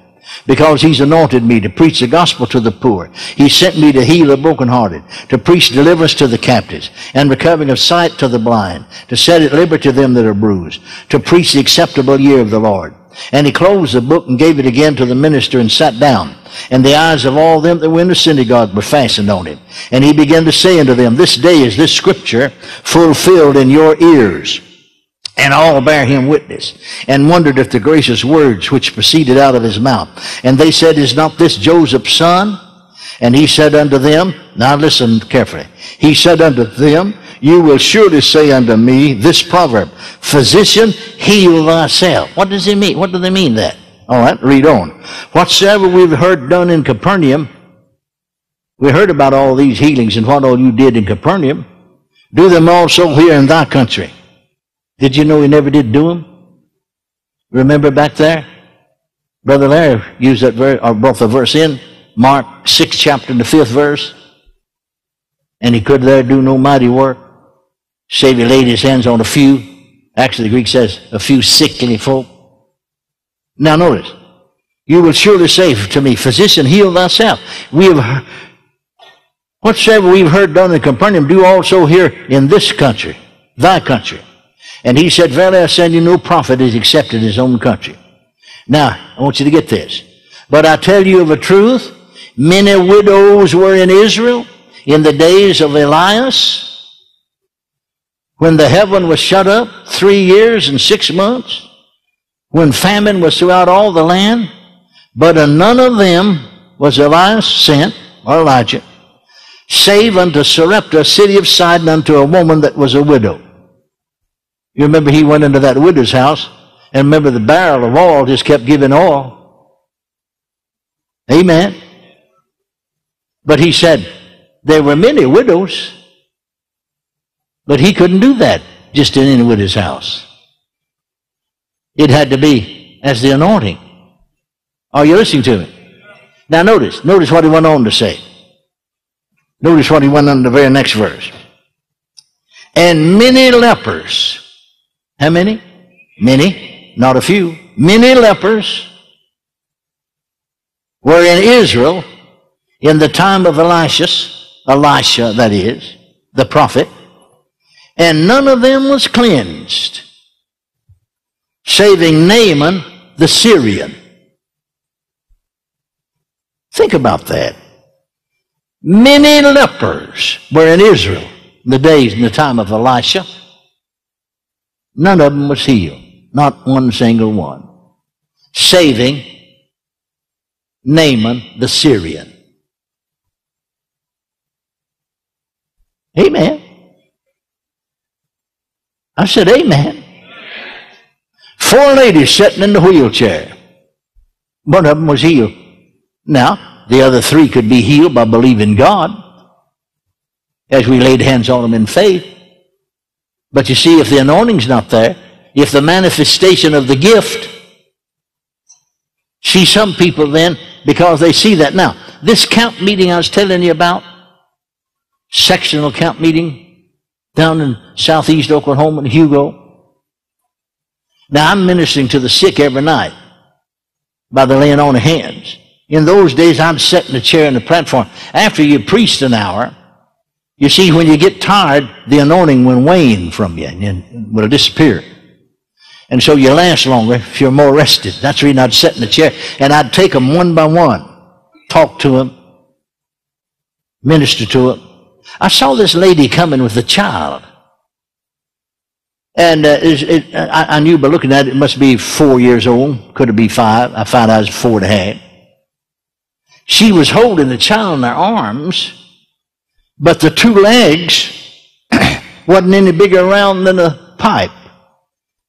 because he's anointed me to preach the gospel to the poor. He sent me to heal the brokenhearted, to preach deliverance to the captives, and recovering of sight to the blind, to set at liberty them that are bruised, to preach the acceptable year of the Lord. And he closed the book and gave it again to the minister and sat down. And the eyes of all them that were in the synagogue were fastened on him. And he began to say unto them, This day is this scripture fulfilled in your ears. And all bare him witness, and wondered at the gracious words which proceeded out of his mouth. And they said, Is not this Joseph's son? And he said unto them, Now listen carefully. He said unto them, You will surely say unto me this proverb, Physician, heal thyself. What does he mean? What do they mean that? All right, read on. Whatsoever we've heard done in Capernaum, we heard about all these healings and what all you did in Capernaum. Do them also here in thy country. Did you know he never did do them? Remember back there? Brother Larry used that verse, or uh, brought the verse in, Mark 6 chapter the 5th verse. And he could there do no mighty work, save he laid his hands on a few. Actually, the Greek says a few sickly folk. Now notice, you will surely say to me, Physician, heal thyself. We have, whatsoever we've heard done in Capernaum, do also here in this country, thy country. And he said, Verily I send you no prophet is accepted in his own country. Now, I want you to get this. But I tell you of a truth, many widows were in Israel in the days of Elias, when the heaven was shut up three years and six months, when famine was throughout all the land, but in none of them was Elias sent, or Elijah, save unto Sarepta, city of Sidon, unto a woman that was a widow. You remember he went into that widow's house, and remember the barrel of oil just kept giving oil. Amen. But he said, there were many widows, but he couldn't do that just in any widow's house. It had to be as the anointing. Are you listening to me? Now notice, notice what he went on to say. Notice what he went on in the very next verse. And many lepers how many? Many, not a few. Many lepers were in Israel in the time of Elisha, Elisha, that is, the prophet, and none of them was cleansed, saving Naaman the Syrian. Think about that. Many lepers were in Israel in the days in the time of Elisha. None of them was healed. Not one single one. Saving Naaman the Syrian. Amen. I said, Amen. Four ladies sitting in the wheelchair. One of them was healed. Now, the other three could be healed by believing God as we laid hands on them in faith. But you see, if the anointing's not there, if the manifestation of the gift, see some people then, because they see that. Now, this camp meeting I was telling you about, sectional camp meeting down in southeast Oklahoma in Hugo. Now, I'm ministering to the sick every night by the laying on of hands. In those days, I'm sitting in a chair in the platform. After you preached an hour, you see, when you get tired, the anointing will wane from you and will disappear. And so you last longer if you're more rested. That's the reason I'd sit in the chair and I'd take them one by one, talk to them, minister to them. I saw this lady coming with a child. And uh, it, it, I, I, knew by looking at it, it must be four years old. Could it be five? I found out it was four and a half. She was holding the child in her arms but the two legs wasn't any bigger around than a pipe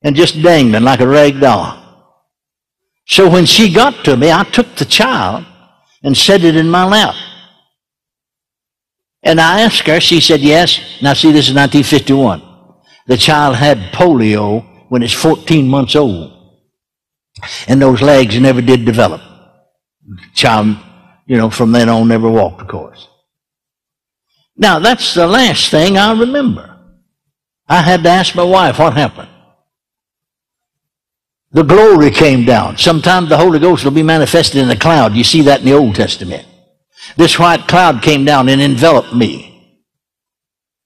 and just dangling like a rag doll. So when she got to me, I took the child and set it in my lap. And I asked her, she said yes. Now see, this is 1951. the child had polio when it's 14 months old. And those legs never did develop. The child, you know, from then on never walked, of course. Now, that's the last thing I remember. I had to ask my wife what happened. The glory came down. Sometimes the Holy Ghost will be manifested in a cloud. You see that in the Old Testament. This white cloud came down and enveloped me.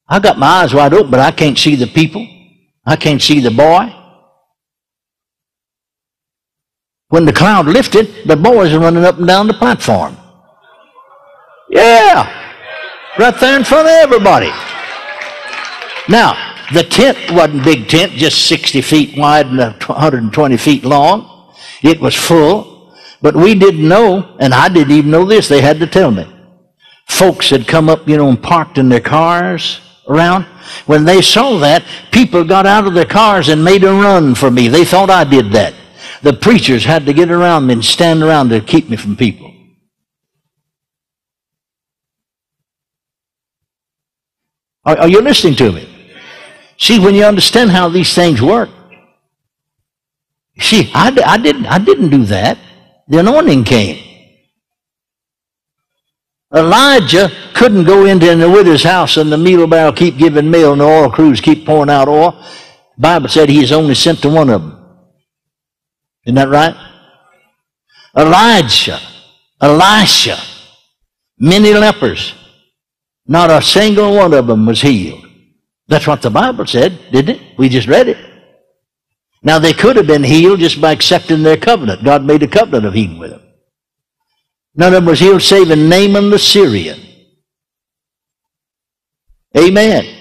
I got my eyes wide open, but I can't see the people. I can't see the boy. When the cloud lifted, the boys are running up and down the platform. Yeah. Right there in front of everybody. Now, the tent wasn't big tent, just 60 feet wide and 120 feet long. It was full. But we didn't know, and I didn't even know this. They had to tell me. Folks had come up, you know, and parked in their cars around. When they saw that, people got out of their cars and made a run for me. They thought I did that. The preachers had to get around me and stand around to keep me from people. Are, are you listening to me? See, when you understand how these things work, see, I, I, didn't, I didn't do that. The anointing came. Elijah couldn't go into the widow's house and the meal barrel keep giving meal and the oil crews keep pouring out oil. The Bible said he is only sent to one of them. Isn't that right? Elijah, Elisha, many lepers. Not a single one of them was healed. That's what the Bible said, didn't it? We just read it. Now they could have been healed just by accepting their covenant. God made a covenant of healing with them. None of them was healed saving Naaman the Syrian. Amen.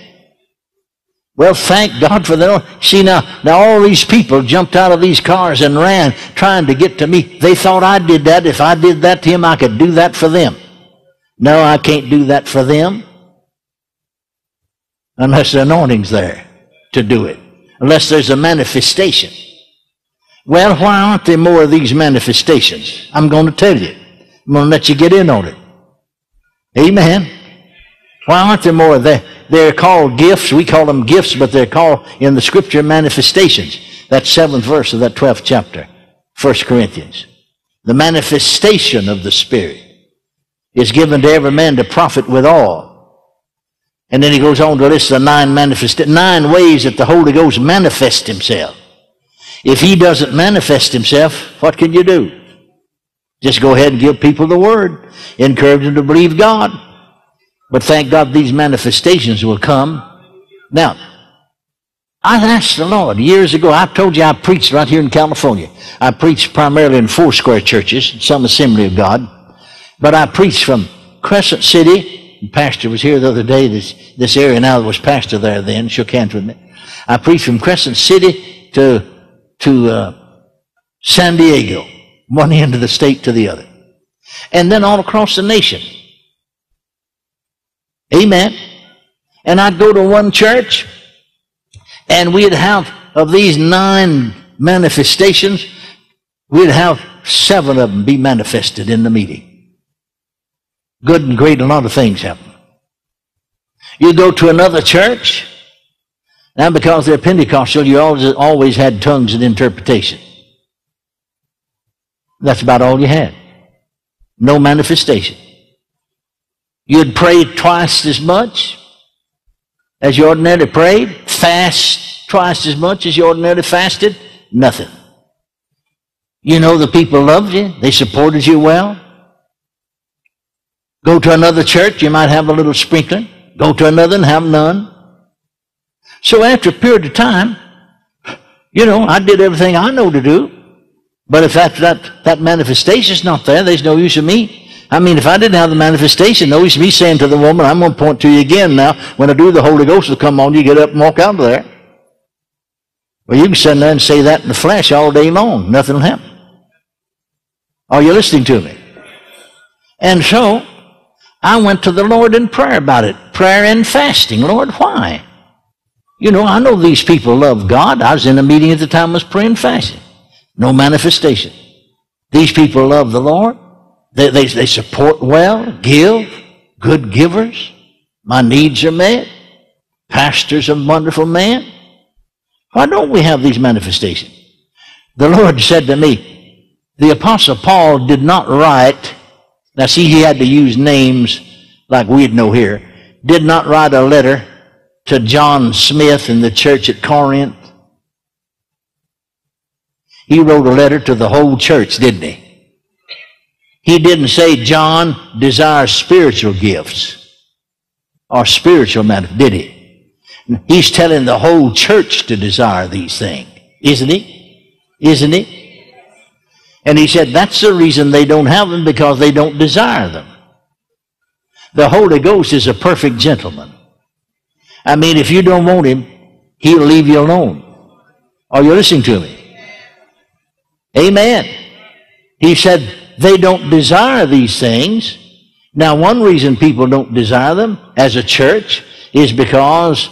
Well, thank God for that. See now, now all these people jumped out of these cars and ran trying to get to me. They thought I did that. If I did that to him, I could do that for them. No, I can't do that for them unless the anointing's there to do it, unless there's a manifestation. Well, why aren't there more of these manifestations? I'm going to tell you. I'm going to let you get in on it. Amen. Why aren't there more? They're, they're called gifts. We call them gifts, but they're called in the scripture manifestations. That seventh verse of that 12th chapter, 1 Corinthians. The manifestation of the Spirit is given to every man to profit withal. And then he goes on to list the nine manifest nine ways that the Holy Ghost manifests himself. If he doesn't manifest himself, what can you do? Just go ahead and give people the word. Encourage them to believe God. But thank God these manifestations will come. Now, I asked the Lord years ago. I told you I preached right here in California. I preached primarily in Foursquare churches, some assembly of God. But I preached from Crescent City The pastor was here the other day. This, this area now was pastor there then, shook hands with me. I preached from Crescent City to, to uh, San Diego, one end of the state to the other. And then all across the nation. Amen. And I'd go to one church, and we'd have, of these nine manifestations, we'd have seven of them be manifested in the meeting good and great, a lot of things happen. You go to another church, now because they're Pentecostal, you always, always had tongues and interpretation. That's about all you had. No manifestation. You'd pray twice as much as you ordinarily prayed, fast twice as much as you ordinarily fasted, nothing. You know the people loved you, they supported you well. Go to another church, you might have a little sprinkling. Go to another and have none. So after a period of time, you know, I did everything I know to do. But if that, that, that manifestation's not there, there's no use of me. I mean, if I didn't have the manifestation, no use of me saying to the woman, I'm going to point to you again now. When I do, the Holy Ghost will come on you, get up and walk out of there. Well, you can sit there and say that in the flesh all day long. Nothing will happen. Are you listening to me? And so, I went to the Lord in prayer about it. Prayer and fasting. Lord, why? You know, I know these people love God. I was in a meeting at the time I was praying fasting. No manifestation. These people love the Lord. They, they, they support well, give, good givers. My needs are met. Pastor's a wonderful man. Why don't we have these manifestations? The Lord said to me, the Apostle Paul did not write, now see, he had to use names like we'd know here, did not write a letter to John Smith in the church at Corinth. He wrote a letter to the whole church, didn't he? He didn't say John desires spiritual gifts or spiritual matter, did he? He's telling the whole church to desire these things, isn't he? Isn't he? And he said that's the reason they don't have them because they don't desire them. The Holy Ghost is a perfect gentleman. I mean, if you don't want him, he'll leave you alone. Are you listening to me? Amen. He said they don't desire these things. Now, one reason people don't desire them as a church is because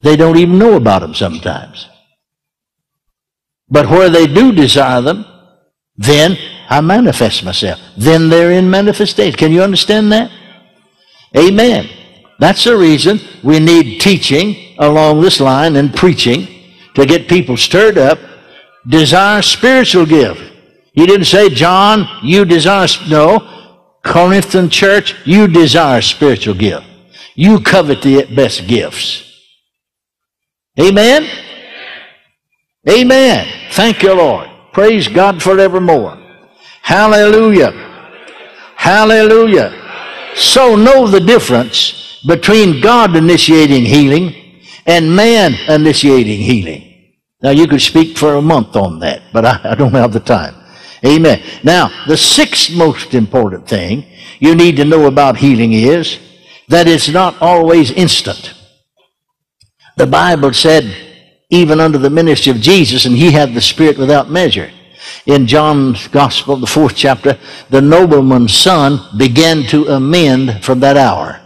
they don't even know about them sometimes. But where they do desire them, then I manifest myself. Then they're in manifestation. Can you understand that? Amen. That's the reason we need teaching along this line and preaching to get people stirred up. Desire spiritual gift. He didn't say, John, you desire, no. Corinthian church, you desire spiritual gift. You covet the best gifts. Amen? Amen. Thank you, Lord. Praise God forevermore. Hallelujah. Hallelujah. So know the difference between God initiating healing and man initiating healing. Now, you could speak for a month on that, but I, I, don't have the time. Amen. Now, the sixth most important thing you need to know about healing is that it's not always instant. The Bible said, even under the ministry of Jesus, and he had the Spirit without measure. In John's Gospel, the fourth chapter, the nobleman's son began to amend from that hour.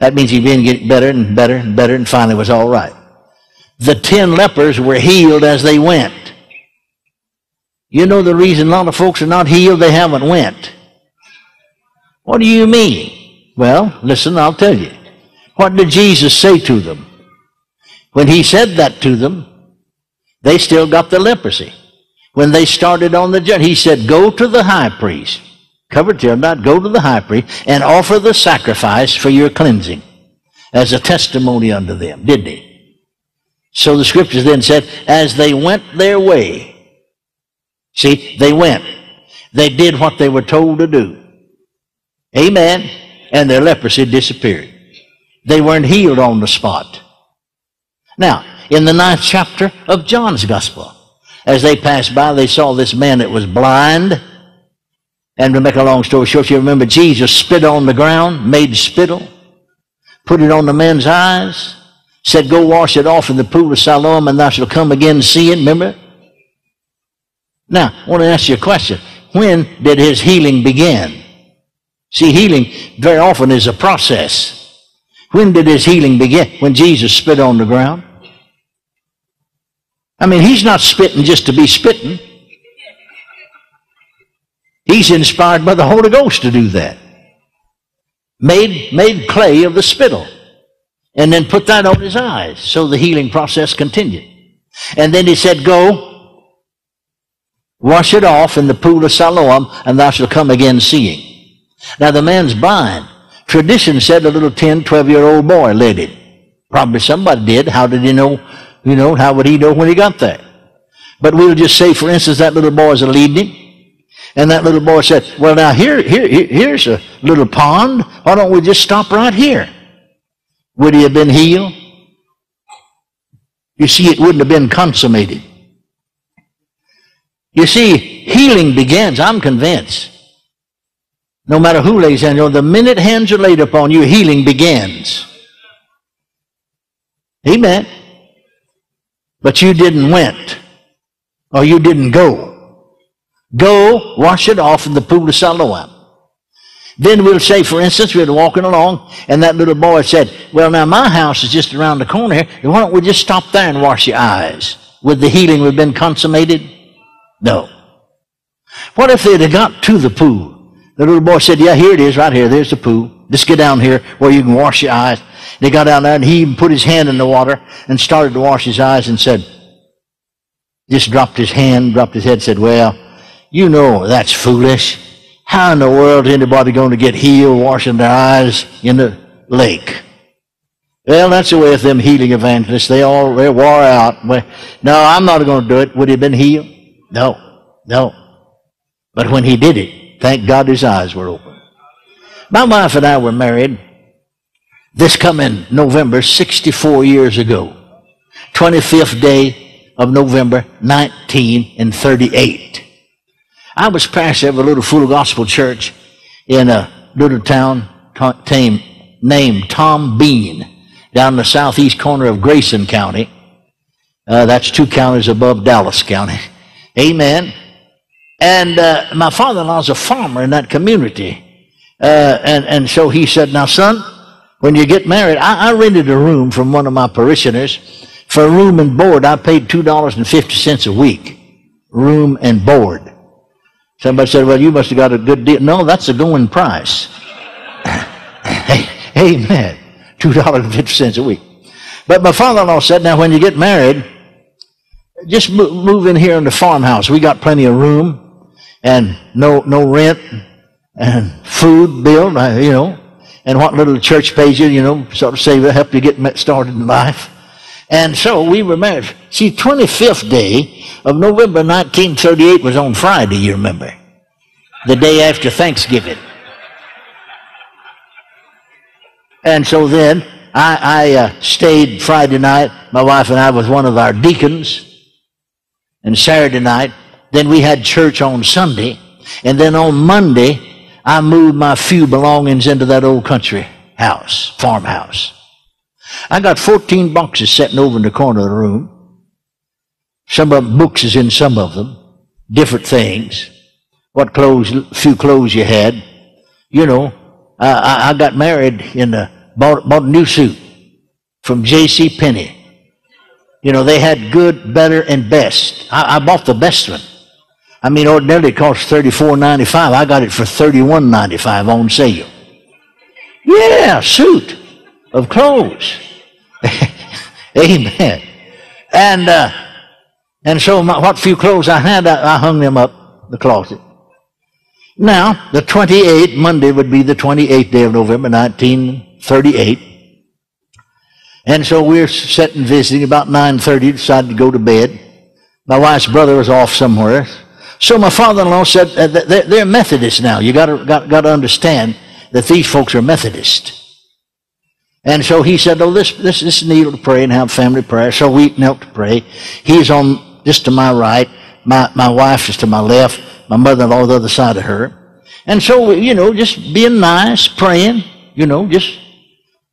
That means he began getting better and better and better and finally was all right. The ten lepers were healed as they went. You know the reason a lot of folks are not healed? They haven't went. What do you mean? Well, listen, I'll tell you. What did Jesus say to them? When he said that to them, they still got the leprosy. When they started on the journey, he said, go to the high priest covered till not go to the high priest and offer the sacrifice for your cleansing as a testimony unto them, didn't he? So the scriptures then said, as they went their way, see, they went. They did what they were told to do. Amen. And their leprosy disappeared. They weren't healed on the spot. Now, in the ninth chapter of John's Gospel, as they passed by, they saw this man that was blind and to make a long story short, you remember Jesus spit on the ground, made spittle, put it on the man's eyes, said, Go wash it off in the pool of Siloam, and thou shalt come again seeing. Remember? Now, I want to ask you a question. When did his healing begin? See, healing very often is a process. When did his healing begin? When Jesus spit on the ground? I mean, he's not spitting just to be spitting. He's inspired by the Holy Ghost to do that. Made, made clay of the spittle and then put that on his eyes. So the healing process continued. And then he said, Go, wash it off in the pool of Siloam, and thou shalt come again seeing. Now the man's blind. Tradition said a little 10, 12 year old boy led it. Probably somebody did. How did he know? You know, how would he know when he got there? But we'll just say, for instance, that little boy is leading him. And that little boy said, well, now here, here, here's a little pond. Why don't we just stop right here? Would he have been healed? You see, it wouldn't have been consummated. You see, healing begins, I'm convinced. No matter who lays hands on, you, the minute hands are laid upon you, healing begins. Amen. But you didn't went, or you didn't go. Go wash it off in the pool of Siloam. Then we'll say, for instance, we are walking along, and that little boy said, Well, now my house is just around the corner here. Why don't we just stop there and wash your eyes? Would the healing have been consummated? No. What if they'd have got to the pool? The little boy said, Yeah, here it is, right here. There's the pool. Just get down here where you can wash your eyes. And he got down there and he even put his hand in the water and started to wash his eyes and said, just dropped his hand, dropped his head, said, well, you know that's foolish. How in the world is anybody going to get healed washing their eyes in the lake? Well, that's the way of them healing evangelists. They all they wore out. No, I'm not going to do it. Would he have been healed? No, no. But when he did it, thank God his eyes were open. My wife and I were married this coming November, 64 years ago. 25th day of November, 1938. I was pastor of a little full gospel church in a little town named Tom Bean down in the southeast corner of Grayson County. Uh, that's two counties above Dallas County. Amen. And uh, my father-in-law is a farmer in that community. Uh, and, and so he said, now son, when you get married, I, I rented a room from one of my parishioners. For room and board, I paid $2.50 a week. Room and board. Somebody said, well, you must have got a good deal. No, that's a going price. Amen. $2.50 a week. But my father-in-law said, now when you get married, just move in here in the farmhouse. We got plenty of room and no, no rent and food bill, you know, and what little church pays you, you know, sort of save, help you get started in life. And so we were married. See, 25th day of November 1938 was on Friday, you remember. The day after Thanksgiving. And so then I, I uh, stayed Friday night, my wife and I, with one of our deacons. And Saturday night, then we had church on Sunday. And then on Monday, I moved my few belongings into that old country house, farmhouse. I got 14 boxes sitting over in the corner of the room. Some of them, books is in some of them. Different things. What clothes, few clothes you had. You know, I, I got married in a, bought, bought a new suit from J.C. Penney. You know, they had good, better, and best. I, I bought the best one. I mean, ordinarily it costs $34.95. I got it for $31.95 on sale. Yeah, suit of clothes. Amen. And uh, and so my, what few clothes I had, I, I hung them up the closet. Now, the 28th, Monday would be the 28th day of November, 1938. And so we're sitting visiting about 9.30, decided to go to bed. My wife's brother was off somewhere. So my father-in-law said, uh, they're Methodists now. You got to got, got to understand that these folks are Methodist. And so he said, oh, this, this, this kneel to pray and have family prayer. So we knelt to pray. He's on just to my right. My, my wife is to my left. My mother-in-law on the other side of her. And so, you know, just being nice, praying, you know, just,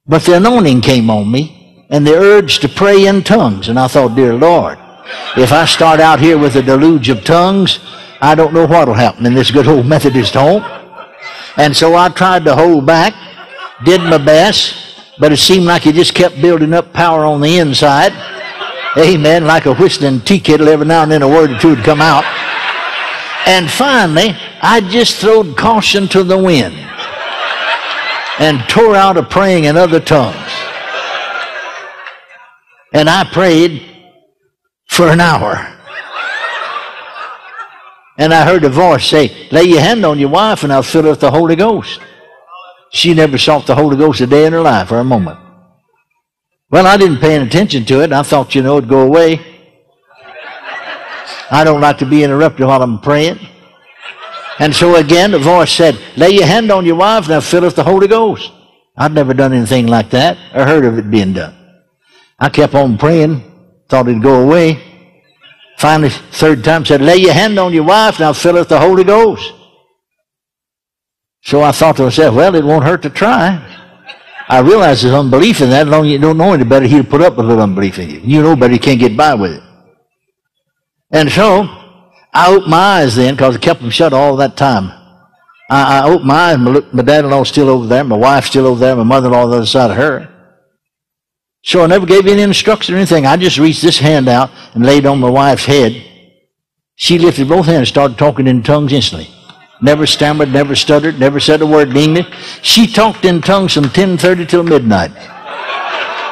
but the anointing came on me and the urge to pray in tongues. And I thought, dear Lord, if I start out here with a deluge of tongues, I don't know what will happen in this good old Methodist home. And so I tried to hold back, did my best, but it seemed like it just kept building up power on the inside. Amen. Like a whistling tea kettle, every now and then a word or two would come out. And finally, I just throwed caution to the wind and tore out a praying in other tongues. And I prayed for an hour. And I heard a voice say, Lay your hand on your wife and I'll fill her with the Holy Ghost. She never sought the Holy Ghost a day in her life for a moment. Well, I didn't pay any attention to it. I thought, you know, it'd go away. I don't like to be interrupted while I'm praying. And so again, the voice said, Lay your hand on your wife and I'll fill her with the Holy Ghost. I'd never done anything like that or heard of it being done. I kept on praying. Thought it'd go away. Finally, third time said, lay your hand on your wife now I'll fill her with the Holy Ghost. So I thought to myself, well, it won't hurt to try. I realize there's unbelief in that. As long as you don't know any better, he'll put up with a little unbelief in you. You know better, you can't get by with it. And so, I opened my eyes then, because I kept them shut all that time. I, I opened my eyes, my, my dad-in-law still over there, my wife still over there, my mother-in-law on the other side of her. So I never gave any instruction or anything. I just reached this hand out and laid on my wife's head. She lifted both hands and started talking in tongues instantly. Never stammered, never stuttered, never said a word in English. She talked in tongues from 10.30 till midnight.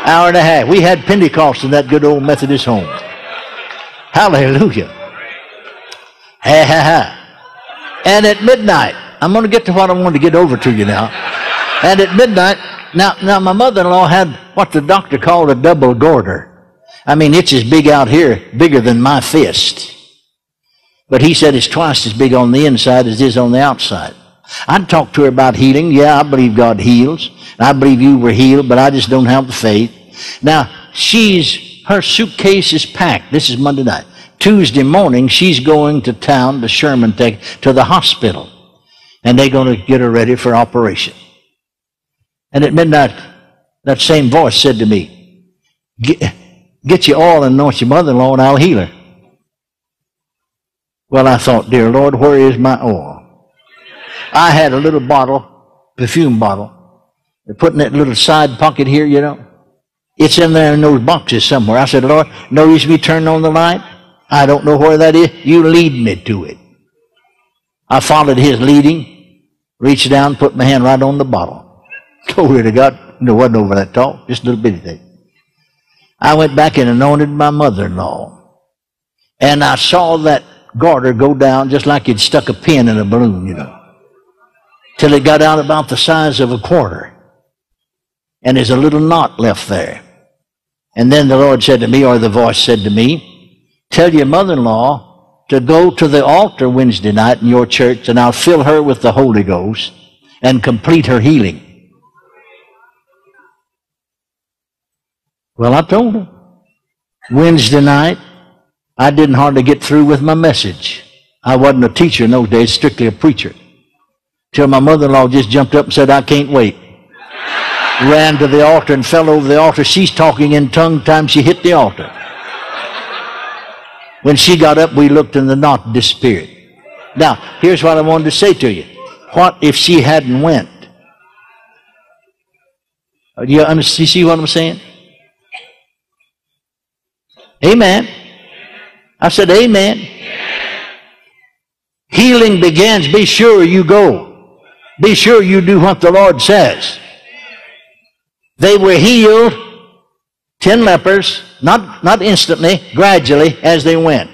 Hour and a half. We had Pentecost in that good old Methodist home. Hallelujah. Ha ha ha. And at midnight, I'm going to get to what I want to get over to you now. And at midnight, now, now my mother-in-law had what the doctor called a double goiter. I mean, it's as big out here, bigger than my fist. But he said it's twice as big on the inside as it is on the outside. I'd talk to her about healing. Yeah, I believe God heals. I believe you were healed, but I just don't have the faith. Now, she's, her suitcase is packed. This is Monday night. Tuesday morning, she's going to town to Sherman, take to the hospital. And they're going to get her ready for operation. And at midnight, that same voice said to me, get, get your oil and anoint your mother-in-law and I'll heal her. Well, I thought, dear Lord, where is my oil? I had a little bottle, perfume bottle. They're putting that little side pocket here, you know. It's in there in those boxes somewhere. I said, Lord, no use me turning on the light. I don't know where that is. You lead me to it. I followed his leading, reached down, put my hand right on the bottle. Glory to God. No, wasn't over that tall, just a little bitty thing. I went back and anointed my mother-in-law. And I saw that goiter go down just like you'd stuck a pin in a balloon, you know. Till it got out about the size of a quarter. And there's a little knot left there. And then the Lord said to me, or the voice said to me, tell your mother-in-law to go to the altar Wednesday night in your church and I'll fill her with the Holy Ghost and complete her healing. Well, I told him. Wednesday night, I didn't hardly get through with my message. I wasn't a teacher in those days, strictly a preacher. Till my mother-in-law just jumped up and said, I can't wait. Ran to the altar and fell over the altar. She's talking in tongue time she hit the altar. When she got up, we looked and the knot disappeared. Now, here's what I wanted to say to you. What if she hadn't went? Do you, you see what I'm saying? Amen. I said, Amen. Healing begins. Be sure you go. Be sure you do what the Lord says. They were healed, ten lepers, not, not instantly, gradually as they went.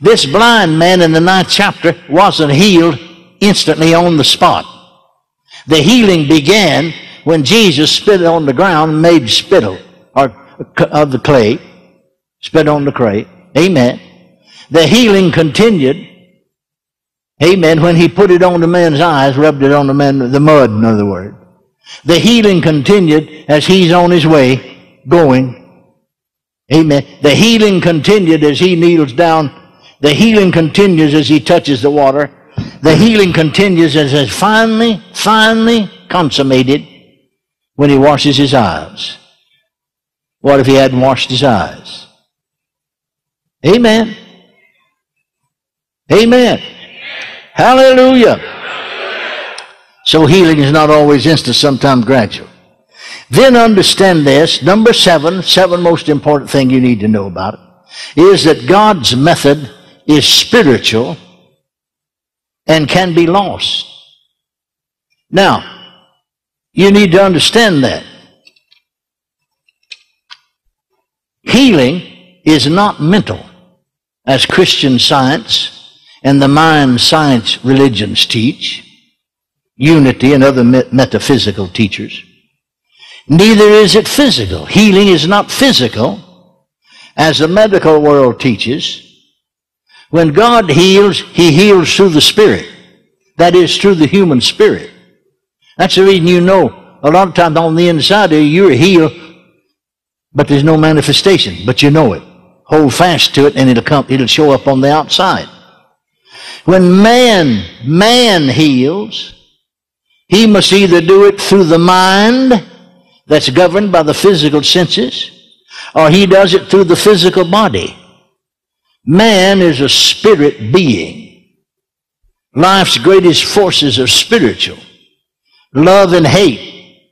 This blind man in the ninth chapter wasn't healed instantly on the spot. The healing began when Jesus spit on the ground and made spittle or, uh, of the clay spit on the crate. Amen. The healing continued. Amen. When he put it on the man's eyes, rubbed it on the man, the mud, in other words. The healing continued as he's on his way, going. Amen. The healing continued as he kneels down. The healing continues as he touches the water. The healing continues as it's finally, finally consummated when he washes his eyes. What if he hadn't washed his eyes? Amen. Amen. Hallelujah. So healing is not always instant, sometimes gradual. Then understand this. Number seven, seven most important thing you need to know about it, is that God's method is spiritual and can be lost. Now, you need to understand that. Healing is not mental as Christian science and the mind science religions teach, unity and other metaphysical teachers. Neither is it physical. Healing is not physical, as the medical world teaches. When God heals, He heals through the Spirit. That is, through the human spirit. That's the reason you know a lot of times on the inside you're healed, but there's no manifestation, but you know it. Hold fast to it and it'll come, it'll show up on the outside. When man, man heals, he must either do it through the mind that's governed by the physical senses, or he does it through the physical body. Man is a spirit being. Life's greatest forces are spiritual. Love and hate,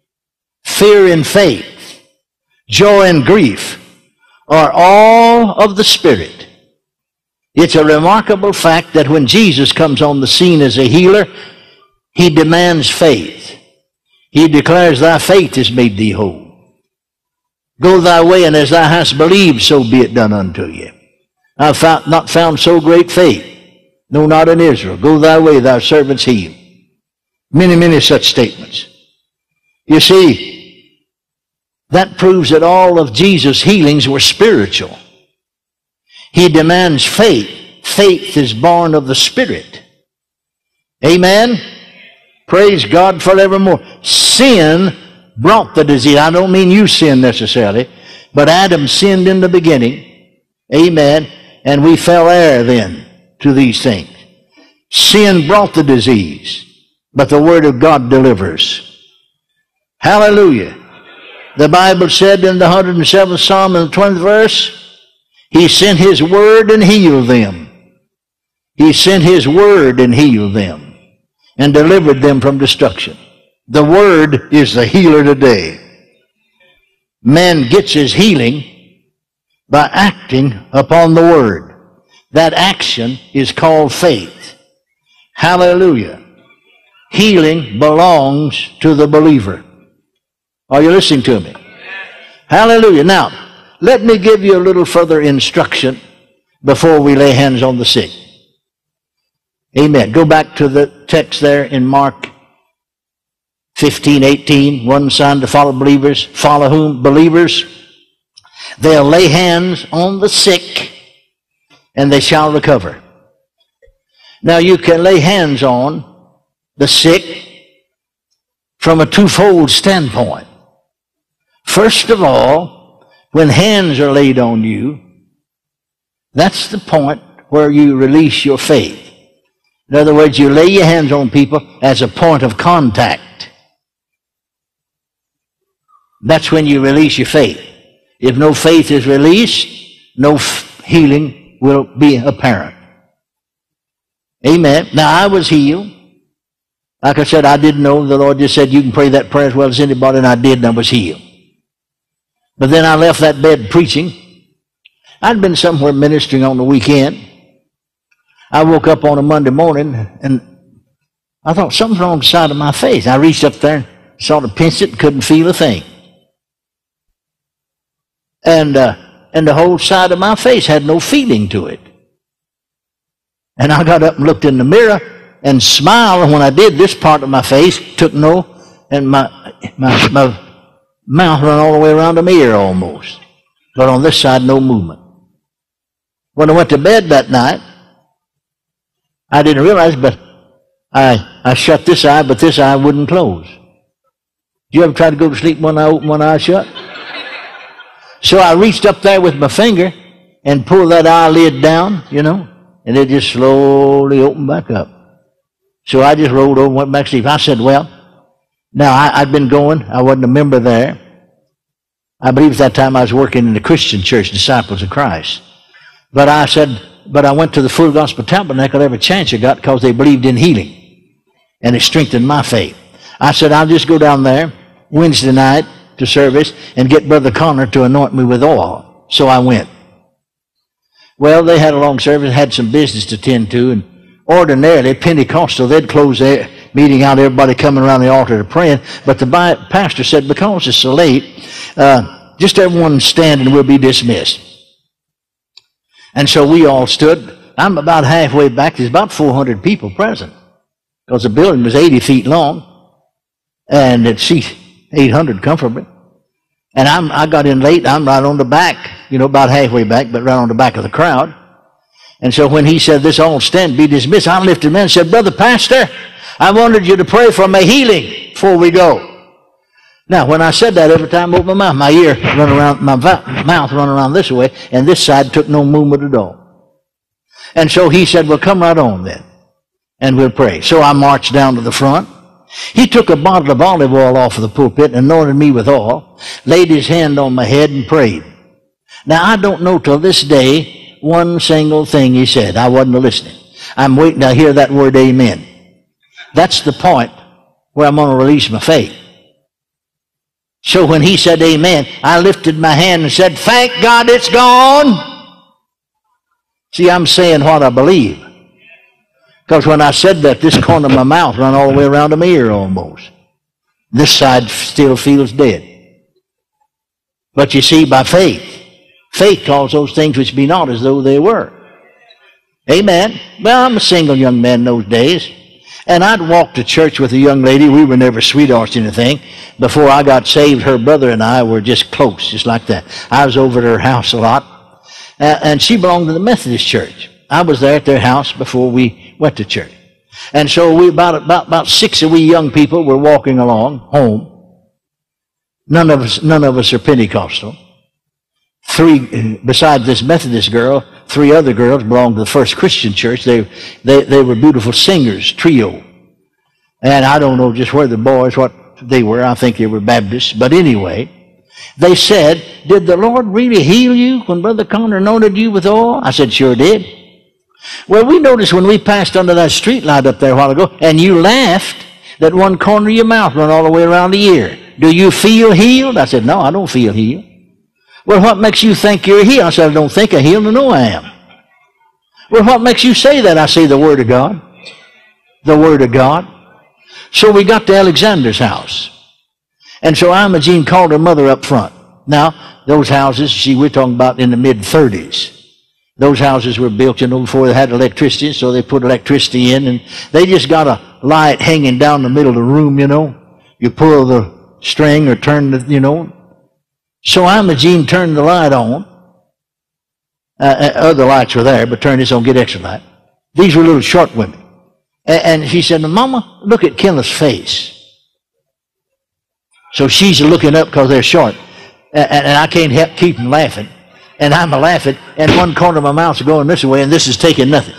fear and faith, joy and grief, are all of the Spirit. It's a remarkable fact that when Jesus comes on the scene as a healer, he demands faith. He declares, Thy faith has made thee whole. Go thy way, and as thou hast believed, so be it done unto you. I've found, not found so great faith, no, not in Israel. Go thy way, thy servant's healed. Many, many such statements. You see, that proves that all of Jesus' healings were spiritual. He demands faith. Faith is born of the Spirit. Amen? Praise God forevermore. Sin brought the disease. I don't mean you sin necessarily, but Adam sinned in the beginning. Amen. And we fell heir then to these things. Sin brought the disease, but the Word of God delivers. Hallelujah. The Bible said in the 107th Psalm in the 20th verse, He sent His Word and healed them. He sent His Word and healed them and delivered them from destruction. The Word is the healer today. Man gets his healing by acting upon the Word. That action is called faith. Hallelujah. Healing belongs to the believer. Are you listening to me? Hallelujah. Now, let me give you a little further instruction before we lay hands on the sick. Amen. Go back to the text there in Mark 15, 18. One sign to follow believers. Follow whom? Believers. They'll lay hands on the sick and they shall recover. Now you can lay hands on the sick from a twofold standpoint. First of all, when hands are laid on you, that's the point where you release your faith. In other words, you lay your hands on people as a point of contact. That's when you release your faith. If no faith is released, no healing will be apparent. Amen. Now, I was healed. Like I said, I didn't know. The Lord just said, You can pray that prayer as well as anybody, and I did, and I was healed. But then I left that bed preaching. I'd been somewhere ministering on the weekend. I woke up on a Monday morning and I thought something's wrong side of my face. I reached up there and sort of pinched it couldn't feel a thing. And, uh, and the whole side of my face had no feeling to it. And I got up and looked in the mirror and smiled. And when I did, this part of my face took no, and my, my, my mouth ran all the way around my ear almost. But on this side, no movement. When I went to bed that night, I didn't realize, but I, I shut this eye, but this eye wouldn't close. Do you ever try to go to sleep one eye open, one eye shut? So I reached up there with my finger and pulled that eyelid down, you know, and it just slowly opened back up. So I just rolled over and went back to sleep. I said, well, now I, had been going. I wasn't a member there. I believe at that time I was working in the Christian church, Disciples of Christ. But I said, but I went to the Full Gospel Tabernacle every chance I got because they believed in healing. And it strengthened my faith. I said, I'll just go down there Wednesday night to service and get Brother Connor to anoint me with oil. So I went. Well, they had a long service, had some business to tend to, and ordinarily Pentecostal, they'd close their meeting out, everybody coming around the altar to praying. But the pastor said, because it's so late, uh, just everyone stand and we'll be dismissed. And so we all stood. I'm about halfway back. There's about 400 people present because the building was 80 feet long and it seats 800 comfortably. And I'm, I got in late. I'm right on the back, you know, about halfway back, but right on the back of the crowd. And so when he said, this all stand, be dismissed, I lifted him and said, Brother Pastor, I wanted you to pray for my healing before we go. Now, when I said that, every time I opened my mouth, my ear run around, my mouth run around this way, and this side took no movement at all. And so he said, well, come right on then, and we'll pray. So I marched down to the front. He took a bottle of olive oil off of the pulpit and anointed me with oil, laid his hand on my head and prayed. Now, I don't know till this day one single thing he said. I wasn't listening. I'm waiting to hear that word amen. That's the point where I'm going to release my faith. So when he said amen, I lifted my hand and said, Thank God it's gone. See, I'm saying what I believe. Because when I said that, this corner of my mouth ran all the way around to my ear almost. This side still feels dead. But you see, by faith, faith calls those things which be not as though they were. Amen. Well, I'm a single young man those days. And I'd walk to church with a young lady. We were never sweethearts or anything. Before I got saved, her brother and I were just close, just like that. I was over at her house a lot. Uh, and she belonged to the Methodist church. I was there at their house before we went to church. And so we about, about, about six of we young people were walking along home. None of us, none of us are Pentecostal. Three, besides this Methodist girl, three other girls belonged to the First Christian Church. They, they, they were beautiful singers, trio. And I don't know just where the boys, what they were. I think they were Baptists. But anyway, they said, Did the Lord really heal you when Brother Connor anointed you with oil? I said, Sure did. Well, we noticed when we passed under that street light up there a while ago, and you laughed that one corner of your mouth went all the way around the ear. Do you feel healed? I said, No, I don't feel healed. Well, what makes you think you're healed? I said, I don't think I'm healed. Know I am. Well, what makes you say that? I say the Word of God. The Word of God. So we got to Alexander's house. And so Imogene called her mother up front. Now, those houses, see, we're talking about in the mid 30s. Those houses were built, you know, before they had electricity, so they put electricity in, and they just got a light hanging down the middle of the room, you know. You pull the string or turn the, you know. So Imogene turned the light on. Uh, uh, other lights were there, but turn this on, get extra light. These were little short women. And, and she said, Mama, look at Kenneth's face. So she's looking up because they're short. And, and I can't help keeping laughing and I'm a laughing, and one corner of my mouth's going this way, and this is taking nothing.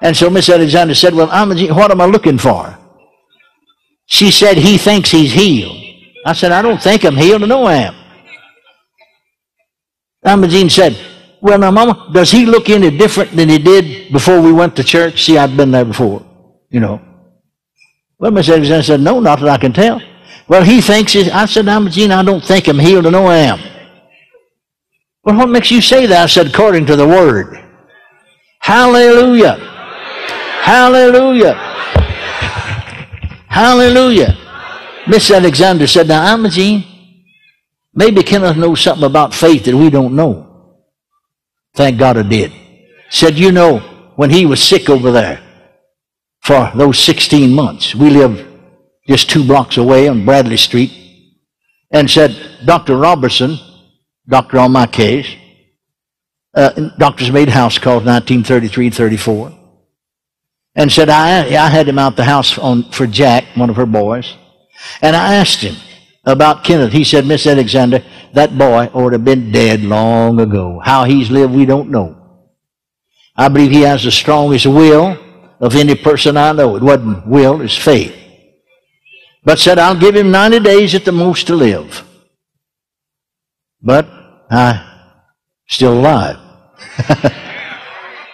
And so Miss Alexander said, Well, Imogene, what am I looking for? She said, He thinks he's healed. I said, I don't think I'm healed. I know I am. Imogene said, Well, now, Mama, does he look any different than he did before we went to church? See, I'd been there before, you know. Well, Miss Alexander said, No, not that I can tell. Well, he thinks he's, I said, Imogene, I don't think I'm healed. I know I am. Well, what makes you say that? I said, according to the Word. Hallelujah. Hallelujah. Hallelujah. Miss Alexander said, Now, Imogene, maybe Kenneth knows something about faith that we don't know. Thank God I did. Said, You know, when he was sick over there for those 16 months, we lived just two blocks away on Bradley Street, and said, Dr. Robertson doctor on my case. Uh, doctors made house calls 1933 34 and said I, I had him out the house on, for Jack, one of her boys, and I asked him about Kenneth. He said, Miss Alexander, that boy ought to have been dead long ago. How he's lived, we don't know. I believe he has the strongest will of any person I know. It wasn't will, it's faith. But said, I'll give him 90 days at the most to live. But I still alive.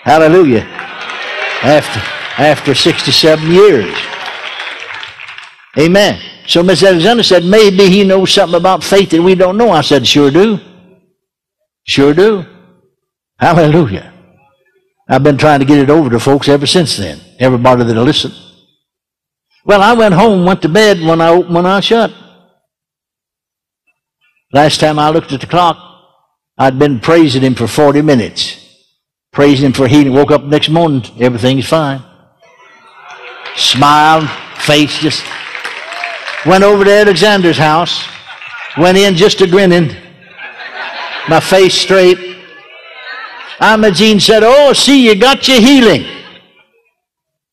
Hallelujah. After after 67 years. Amen. So Miss Alexander said, maybe he knows something about faith that we don't know. I said, sure do. Sure do. Hallelujah. I've been trying to get it over to folks ever since then. Everybody that'll listen. Well, I went home, went to bed when I opened one eye shut. Last time I looked at the clock, I'd been praising him for 40 minutes. Praising him for healing. Woke up next morning, everything's fine. Smile, face just. Went over to Alexander's house. Went in just a grinning. My face straight. Imogene said, Oh, see, you got your healing.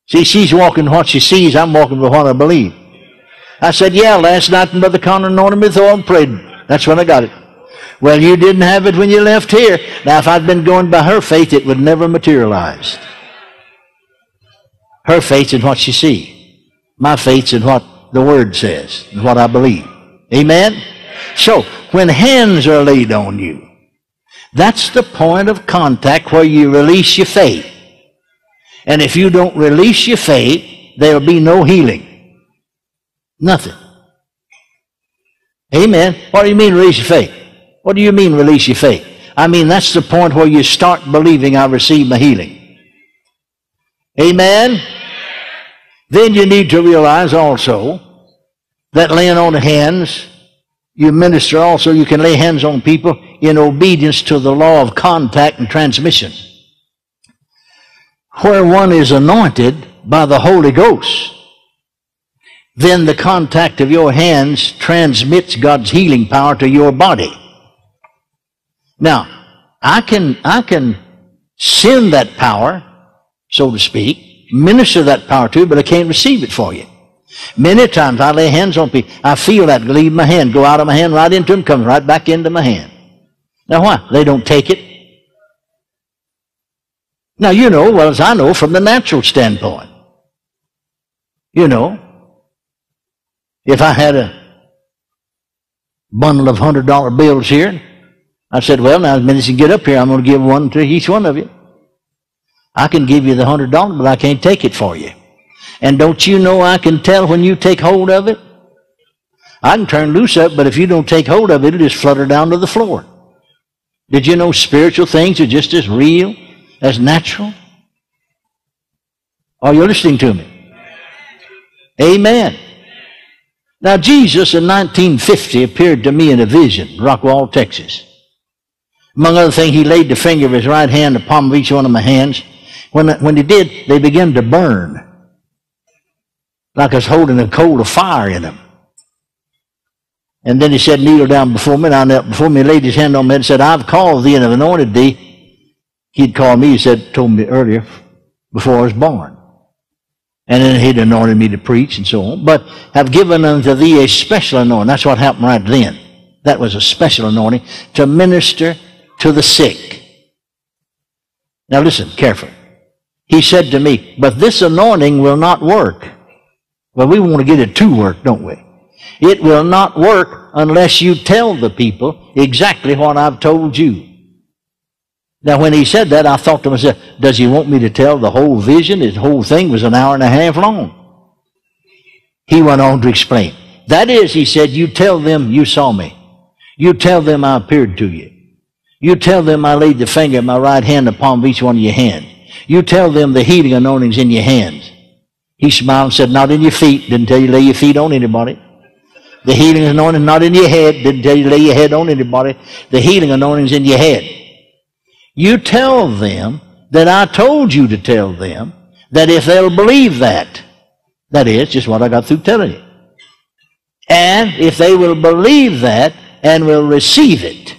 See, she's walking what she sees. I'm walking with what I believe. I said, Yeah, last night Brother Connor anointed me with and prayed. That's when I got it. Well, you didn't have it when you left here. Now, if I'd been going by her faith, it would never materialize. Her faith's in what she sees. My faith's in what the Word says, and what I believe. Amen? So, when hands are laid on you, that's the point of contact where you release your faith. And if you don't release your faith, there'll be no healing. Nothing. Amen. What do you mean release your faith? What do you mean release your faith? I mean, that's the point where you start believing I receive my healing. Amen? Then you need to realize also that laying on hands, you minister also, you can lay hands on people in obedience to the law of contact and transmission. Where one is anointed by the Holy Ghost, then the contact of your hands transmits God's healing power to your body. Now, I can, I can send that power, so to speak, minister that power to you, but I can't receive it for you. Many times I lay hands on people. I feel that leave my hand, go out of my hand, right into them, comes right back into my hand. Now why? They don't take it. Now you know, well as I know from the natural standpoint. You know, if I had a bundle of hundred dollar bills here, I said, well, now as many as you get up here, I'm going to give one to each one of you. I can give you the hundred dollars, but I can't take it for you. And don't you know I can tell when you take hold of it? I can turn loose up, but if you don't take hold of it, it'll just flutter down to the floor. Did you know spiritual things are just as real as natural? Are you listening to me? Amen. Now, Jesus in 1950 appeared to me in a vision, Rockwall, Texas. Among other things, he laid the finger of his right hand upon each one of my hands when, when he did, they began to burn. Like I was holding a coal of fire in them. And then he said, kneel down before me. And I knelt before me, laid his hand on me and said, I've called thee and have anointed thee. He'd called me, he said, told me earlier, before I was born. And then he'd anointed me to preach and so on. But have given unto thee a special anointing. That's what happened right then. That was a special anointing to minister to the sick. Now listen carefully. He said to me, but this anointing will not work. Well, we want to get it to work, don't we? It will not work unless you tell the people exactly what I've told you. Now, when he said that, I thought to myself, does he want me to tell the whole vision? His whole thing was an hour and a half long. He went on to explain. That is, he said, you tell them you saw me. You tell them I appeared to you. You tell them I laid the finger of my right hand upon each one of your hands. You tell them the healing anointing's in your hands. He smiled and said, Not in your feet. Didn't tell you lay your feet on anybody. The healing anointing not in your head. Didn't tell you lay your head on anybody. The healing anointing's in your head. You tell them that I told you to tell them that if they'll believe that, that is just what I got through telling you. And if they will believe that and will receive it,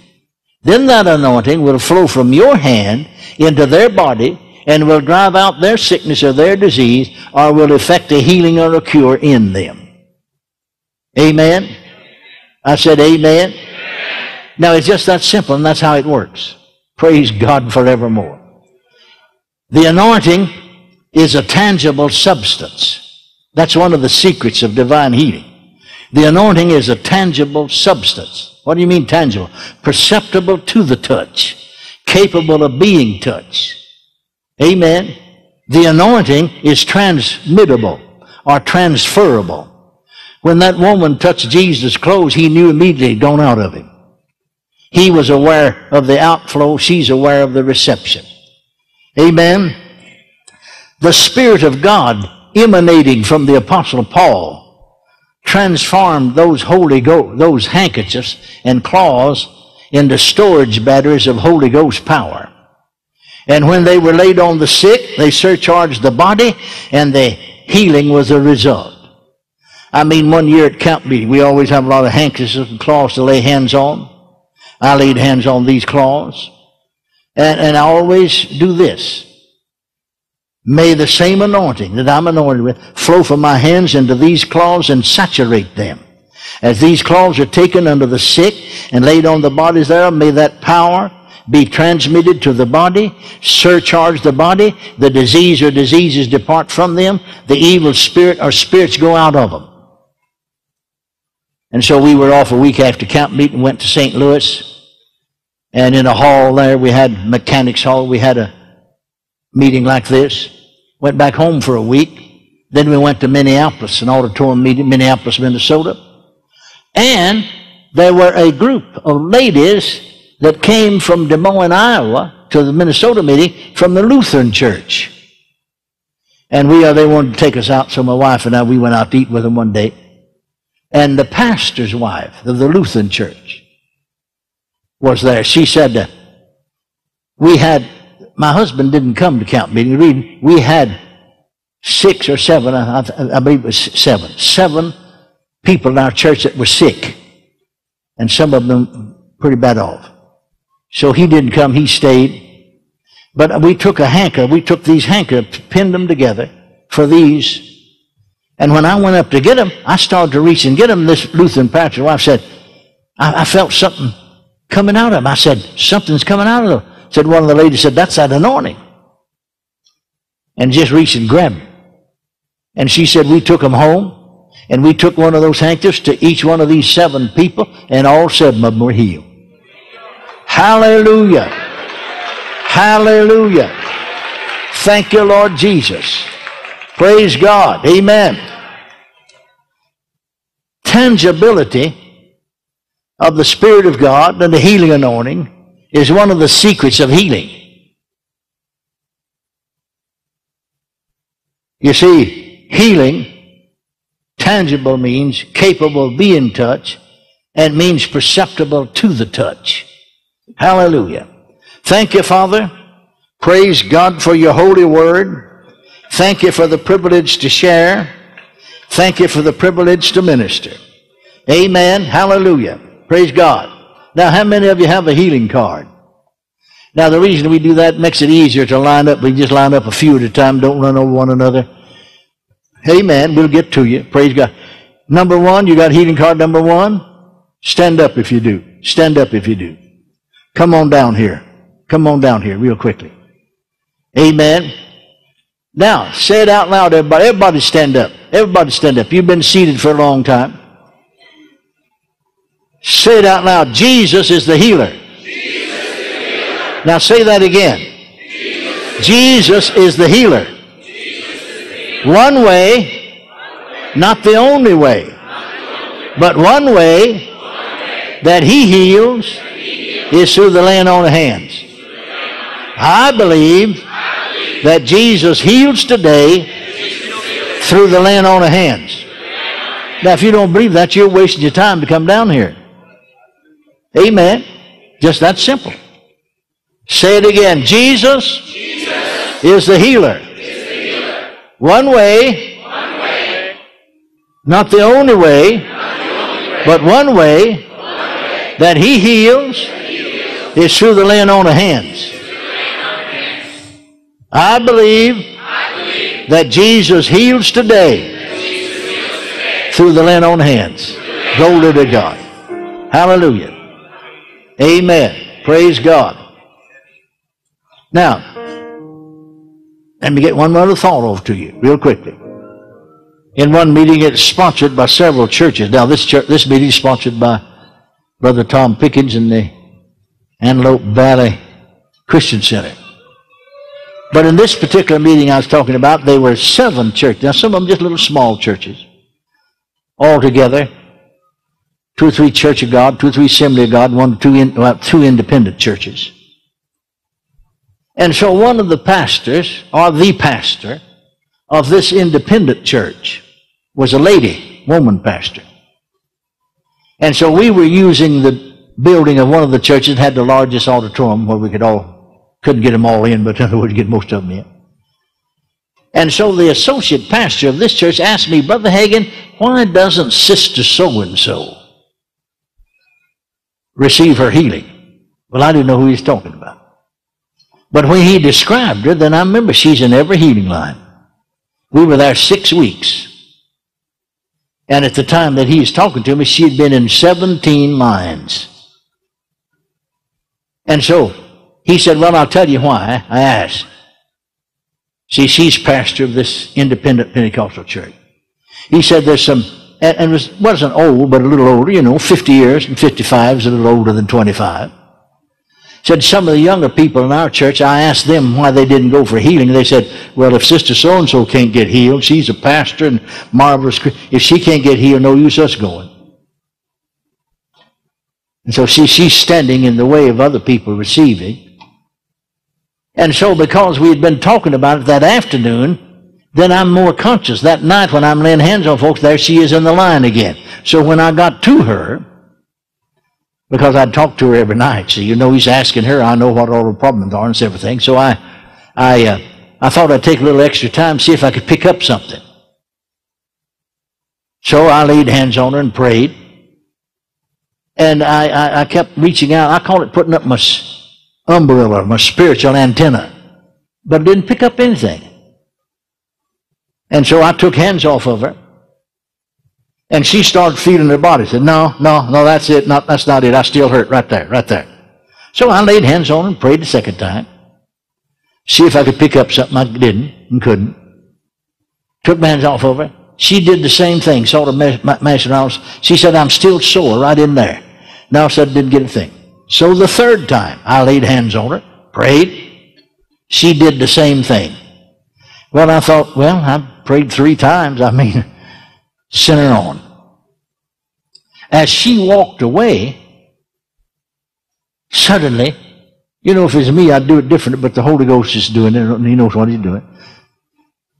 then that anointing will flow from your hand into their body and will drive out their sickness or their disease or will effect a healing or a cure in them. Amen? I said amen. amen. Now it's just that simple and that's how it works. Praise God forevermore. The anointing is a tangible substance. That's one of the secrets of divine healing. The anointing is a tangible substance. What do you mean tangible? Perceptible to the touch, capable of being touched. Amen. The anointing is transmittable or transferable. When that woman touched Jesus' clothes, he knew immediately gone out of him. He was aware of the outflow. She's aware of the reception. Amen. The Spirit of God emanating from the Apostle Paul transformed those Holy Ghost, those handkerchiefs and claws into storage batteries of Holy Ghost power. And when they were laid on the sick, they surcharged the body, and the healing was a result. I mean, one year at camp meeting, we always have a lot of handkerchiefs and claws to lay hands on. I laid hands on these claws. And, and I always do this. May the same anointing that I'm anointed with flow from my hands into these claws and saturate them. As these claws are taken under the sick and laid on the bodies thereof, may that power be transmitted to the body, surcharge the body, the disease or diseases depart from them, the evil spirit or spirits go out of them. And so we were off a week after camp meeting, went to St. Louis, and in a hall there, we had mechanics hall, we had a meeting like this. Went back home for a week. Then we went to Minneapolis, an auditorium meeting, Minneapolis, Minnesota. And there were a group of ladies that came from Des Moines, Iowa to the Minnesota meeting from the Lutheran Church. And we, uh, they wanted to take us out, so my wife and I, we went out to eat with them one day. And the pastor's wife of the Lutheran Church was there. She said, uh, we had, my husband didn't come to camp meeting. We had six or seven, I, I believe it was seven, seven people in our church that were sick. And some of them pretty bad off. So he didn't come, he stayed. But we took a hanker, we took these hanker, pinned them together for these. And when I went up to get them, I started to reach and get them. This Lutheran pastor wife said, I, I felt something coming out of them. I said, something's coming out of them. Said one of the ladies said, that's that anointing. And just reached and grabbed. And she said, we took them home. And we took one of those handkerchiefs to each one of these seven people, and all seven of them were healed. Hallelujah. Hallelujah. Thank you, Lord Jesus. Praise God. Amen. Tangibility of the Spirit of God and the healing anointing is one of the secrets of healing. You see, healing, tangible means capable of being touched and means perceptible to the touch. Hallelujah. Thank you, Father. Praise God for your holy word. Thank you for the privilege to share. Thank you for the privilege to minister. Amen. Hallelujah. Praise God. Now, how many of you have a healing card? Now, the reason we do that makes it easier to line up. We just line up a few at a time. Don't run over one another. Amen. We'll get to you. Praise God. Number one, you got healing card number one? Stand up if you do. Stand up if you do. Come on down here. Come on down here real quickly. Amen. Now, say it out loud, everybody. Everybody stand up. Everybody stand up. You've been seated for a long time. Say it out loud. Jesus is the healer. Now say that again. Jesus, is the healer. One way, not the only way, but one way that he heals is through the laying on of hands. I believe that Jesus heals today through the laying on of hands. Now, if you don't believe that, you're wasting your time to come down here. Amen. Just that simple. Say it again. Jesus, Jesus is, the healer. is the healer. One way, one way not the only way, the only way but one way, one way that he heals is through the laying on of hands. I believe, that Jesus heals today, through the laying on hands. Glory to God. Hallelujah. Amen. Praise God. Now, let me get one other thought over to you real quickly. In one meeting, it's sponsored by several churches. Now, this church, this meeting is sponsored by Brother Tom Pickens and the Antelope Valley Christian Center. But in this particular meeting I was talking about, there were seven churches. Now, some of them just little small churches. All together, two or three Church of God, two or three Assembly of God, one, or two, in, well, two independent churches. And so one of the pastors, or the pastor, of this independent church was a lady, woman pastor. And so we were using the building of one of the churches had the largest auditorium where we could all, couldn't get them all in, but in other words, get most of them in. And so the associate pastor of this church asked me, Brother Hagin, why doesn't Sister so-and-so receive her healing? Well, I didn't know who he was talking about. But when he described her, then I remember she's in every healing line. We were there six weeks. And at the time that he was talking to me, she had been in 17 lines. And so he said, Well, I'll tell you why. I asked. See, she's pastor of this independent Pentecostal church. He said there's some, and, and was, wasn't old, but a little older, you know, 50 years, and 55 is a little older than 25. Said some of the younger people in our church, I asked them why they didn't go for healing. They said, well, if Sister so-and-so can't get healed, she's a pastor and marvelous, if she can't get healed, no use us going. And so she, she's standing in the way of other people receiving. And so because we had been talking about it that afternoon, then I'm more conscious. That night when I'm laying hands on folks, there she is in the line again. So when I got to her, because I'd talk to her every night, so you know he's asking her, I know what all the problems are and everything. So I, I, uh, I thought I'd take a little extra time, see if I could pick up something. So I laid hands on her and prayed. And I, I, I kept reaching out. I call it putting up my umbrella, my spiritual antenna. But it didn't pick up anything. And so I took hands off of her. And she started feeling her body. Said, no, no, no, that's it. Not, that's not it. I still hurt right there, right there. So I laid hands on her and prayed the second time. See if I could pick up something. I didn't and couldn't. Took my hands off of her. She did the same thing, sort of mashing around. She said, I'm still sore right in there. Now said, didn't get a thing. So the third time, I laid hands on her, prayed. She did the same thing. Well, I thought, well, I prayed three times. I mean, send her on. As she walked away, suddenly, you know, if it's me, I'd do it different, but the Holy Ghost is doing it. And He knows what he's doing.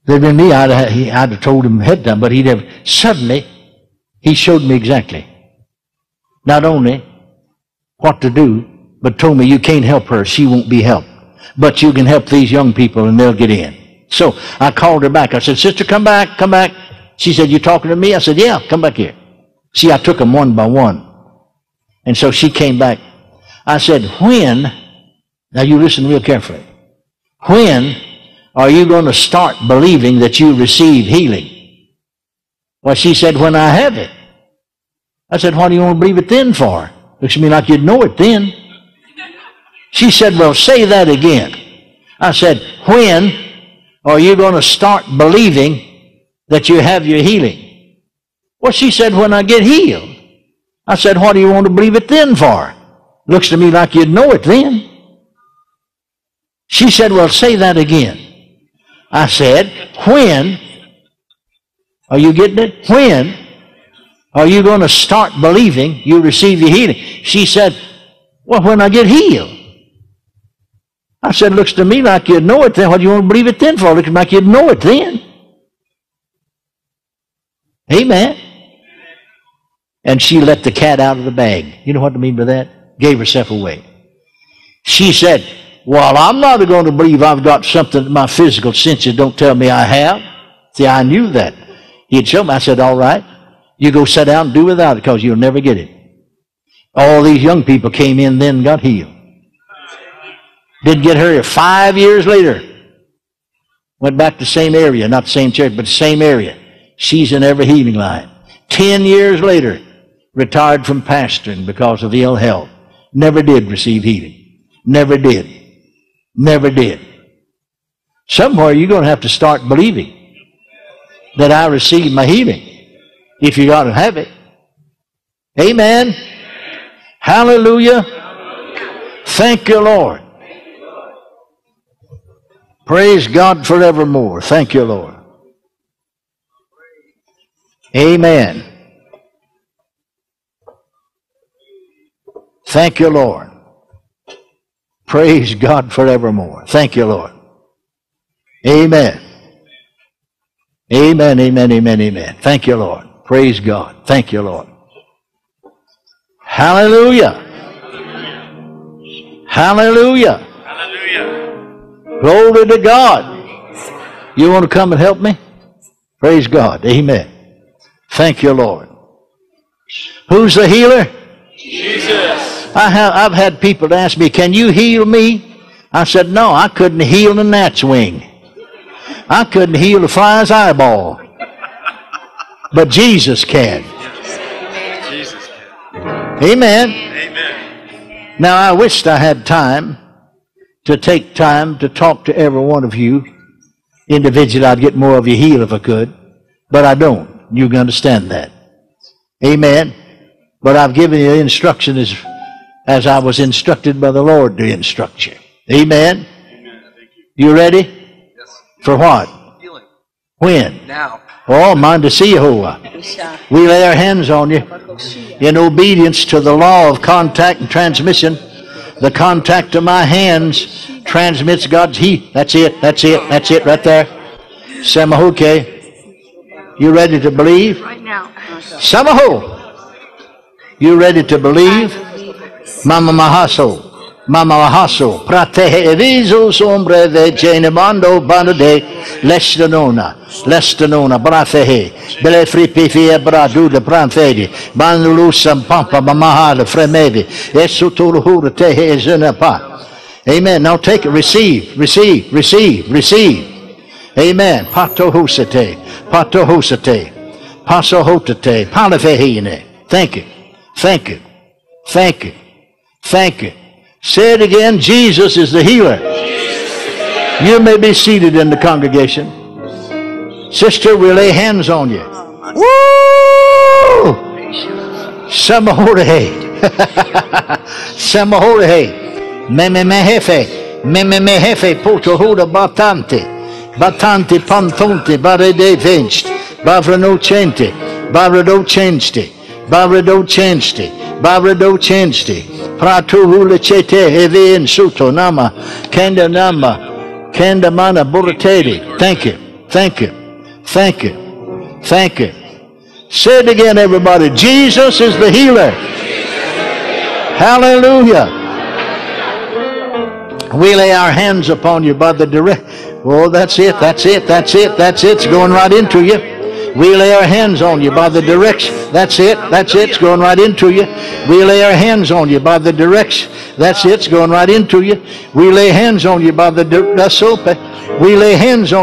If it had been me, I'd have, I'd have told him ahead time, but he'd have, suddenly, he showed me exactly. Not only what to do, but told me you can't help her, she won't be helped. But you can help these young people and they'll get in. So I called her back. I said, Sister, come back, come back. She said, You talking to me? I said, Yeah, come back here. See, I took them one by one. And so she came back. I said, When, now you listen real carefully. When are you going to start believing that you receive healing? Well, she said, when I have it. I said, what do you want to believe it then for? Looks to me like you'd know it then. She said, well, say that again. I said, when are you going to start believing that you have your healing? Well, she said, when I get healed. I said, what do you want to believe it then for? Looks to me like you'd know it then. She said, well, say that again. I said, when are you getting it? When are you going to start believing you receive your healing? She said, well, when I get healed. I said, looks to me like you know it then. What do you want to believe it then for? Looks like you know it then. Amen. And she let the cat out of the bag. You know what I mean by that? Gave herself away. She said, well, I'm not going to believe I've got something that my physical senses don't tell me I have. See, I knew that. He'd show me. I said, all right, you go sit down and do without it because you'll never get it. All these young people came in then got healed. Didn't get her five years later. Went back to the same area, not the same church, but the same area. She's in every healing line. Ten years later, retired from pastoring because of ill health. Never did receive healing. Never did. Never did. Somewhere you're going to have to start believing that I received my healing if you got to have it. Amen. Hallelujah. Thank you, Lord. Praise God forevermore. Thank you, Lord. Amen. Thank you, Lord. Praise God forevermore. Thank you, Lord. Amen. Amen, amen, amen, amen. Thank you, Lord. Praise God. Thank you, Lord. Hallelujah. Hallelujah. Hallelujah. Glory to God. You want to come and help me? Praise God. Amen. Thank you, Lord. Who's the healer? Jesus. I have, I've had people ask me, Can you heal me? I said, No, I couldn't heal a gnat's wing. I couldn't heal a fly's eyeball. But Jesus can. Jesus can. Amen. Amen. Now, I wished I had time to take time to talk to every one of you individually. I'd get more of you healed if I could, but I don't. You can understand that. Amen. But I've given you instruction as as I was instructed by the Lord to instruct you. Amen? Amen. Thank you. You ready? Yes. For what? Healing. When? Now. Oh, mind to see Jehovah. We lay our hands on you in obedience to the law of contact and transmission. The contact of my hands transmits God's heat. That's it. That's it. That's it right there. Semahuke. You ready to believe? Right now. You ready to believe? Mama Mahaso. Mama Mahaso. Pratehe eviso sombre ve genemando banade lestanona. Lestanona brathehe. Bele fripifie bradu de branthedi. Banlusam pampa mamaha de fremedi. Esutuluhura tehe ezenapa. Amen. Now take it. Receive. Receive. Receive. Receive. Amen. Patohusate. Patohusate. Pasohotate. Palafehine. Thank you. Thank you. Thank you. Thank you. Say it again. Jesus is the healer. You may be seated in the congregation. Sister, we lay hands on you. Woo! Samahorehe. Samahorehe. Meme mehefe. Meme mehefe. Potohuda batante. Batante pantonte. Barede venst. Bavrano cente. Bavrado cente. Bavrado cente. Bavrado cente. Pratu hula chete hevin suto nama. Kenda nama. Mana buratedi. Thank you. Thank you. Thank you. Thank you. Say it again, everybody. Jesus is the healer. Hallelujah. We lay our hands upon you by the direct. Oh, that's it. That's it. That's it. That's it. It's going right into you. We lay our hands on you by the direction. That's it. That's it. It's going right into you. We lay our hands on you by the direction. That's it. It's going right into you. We lay hands on you by the. di- That's open. We lay hands on.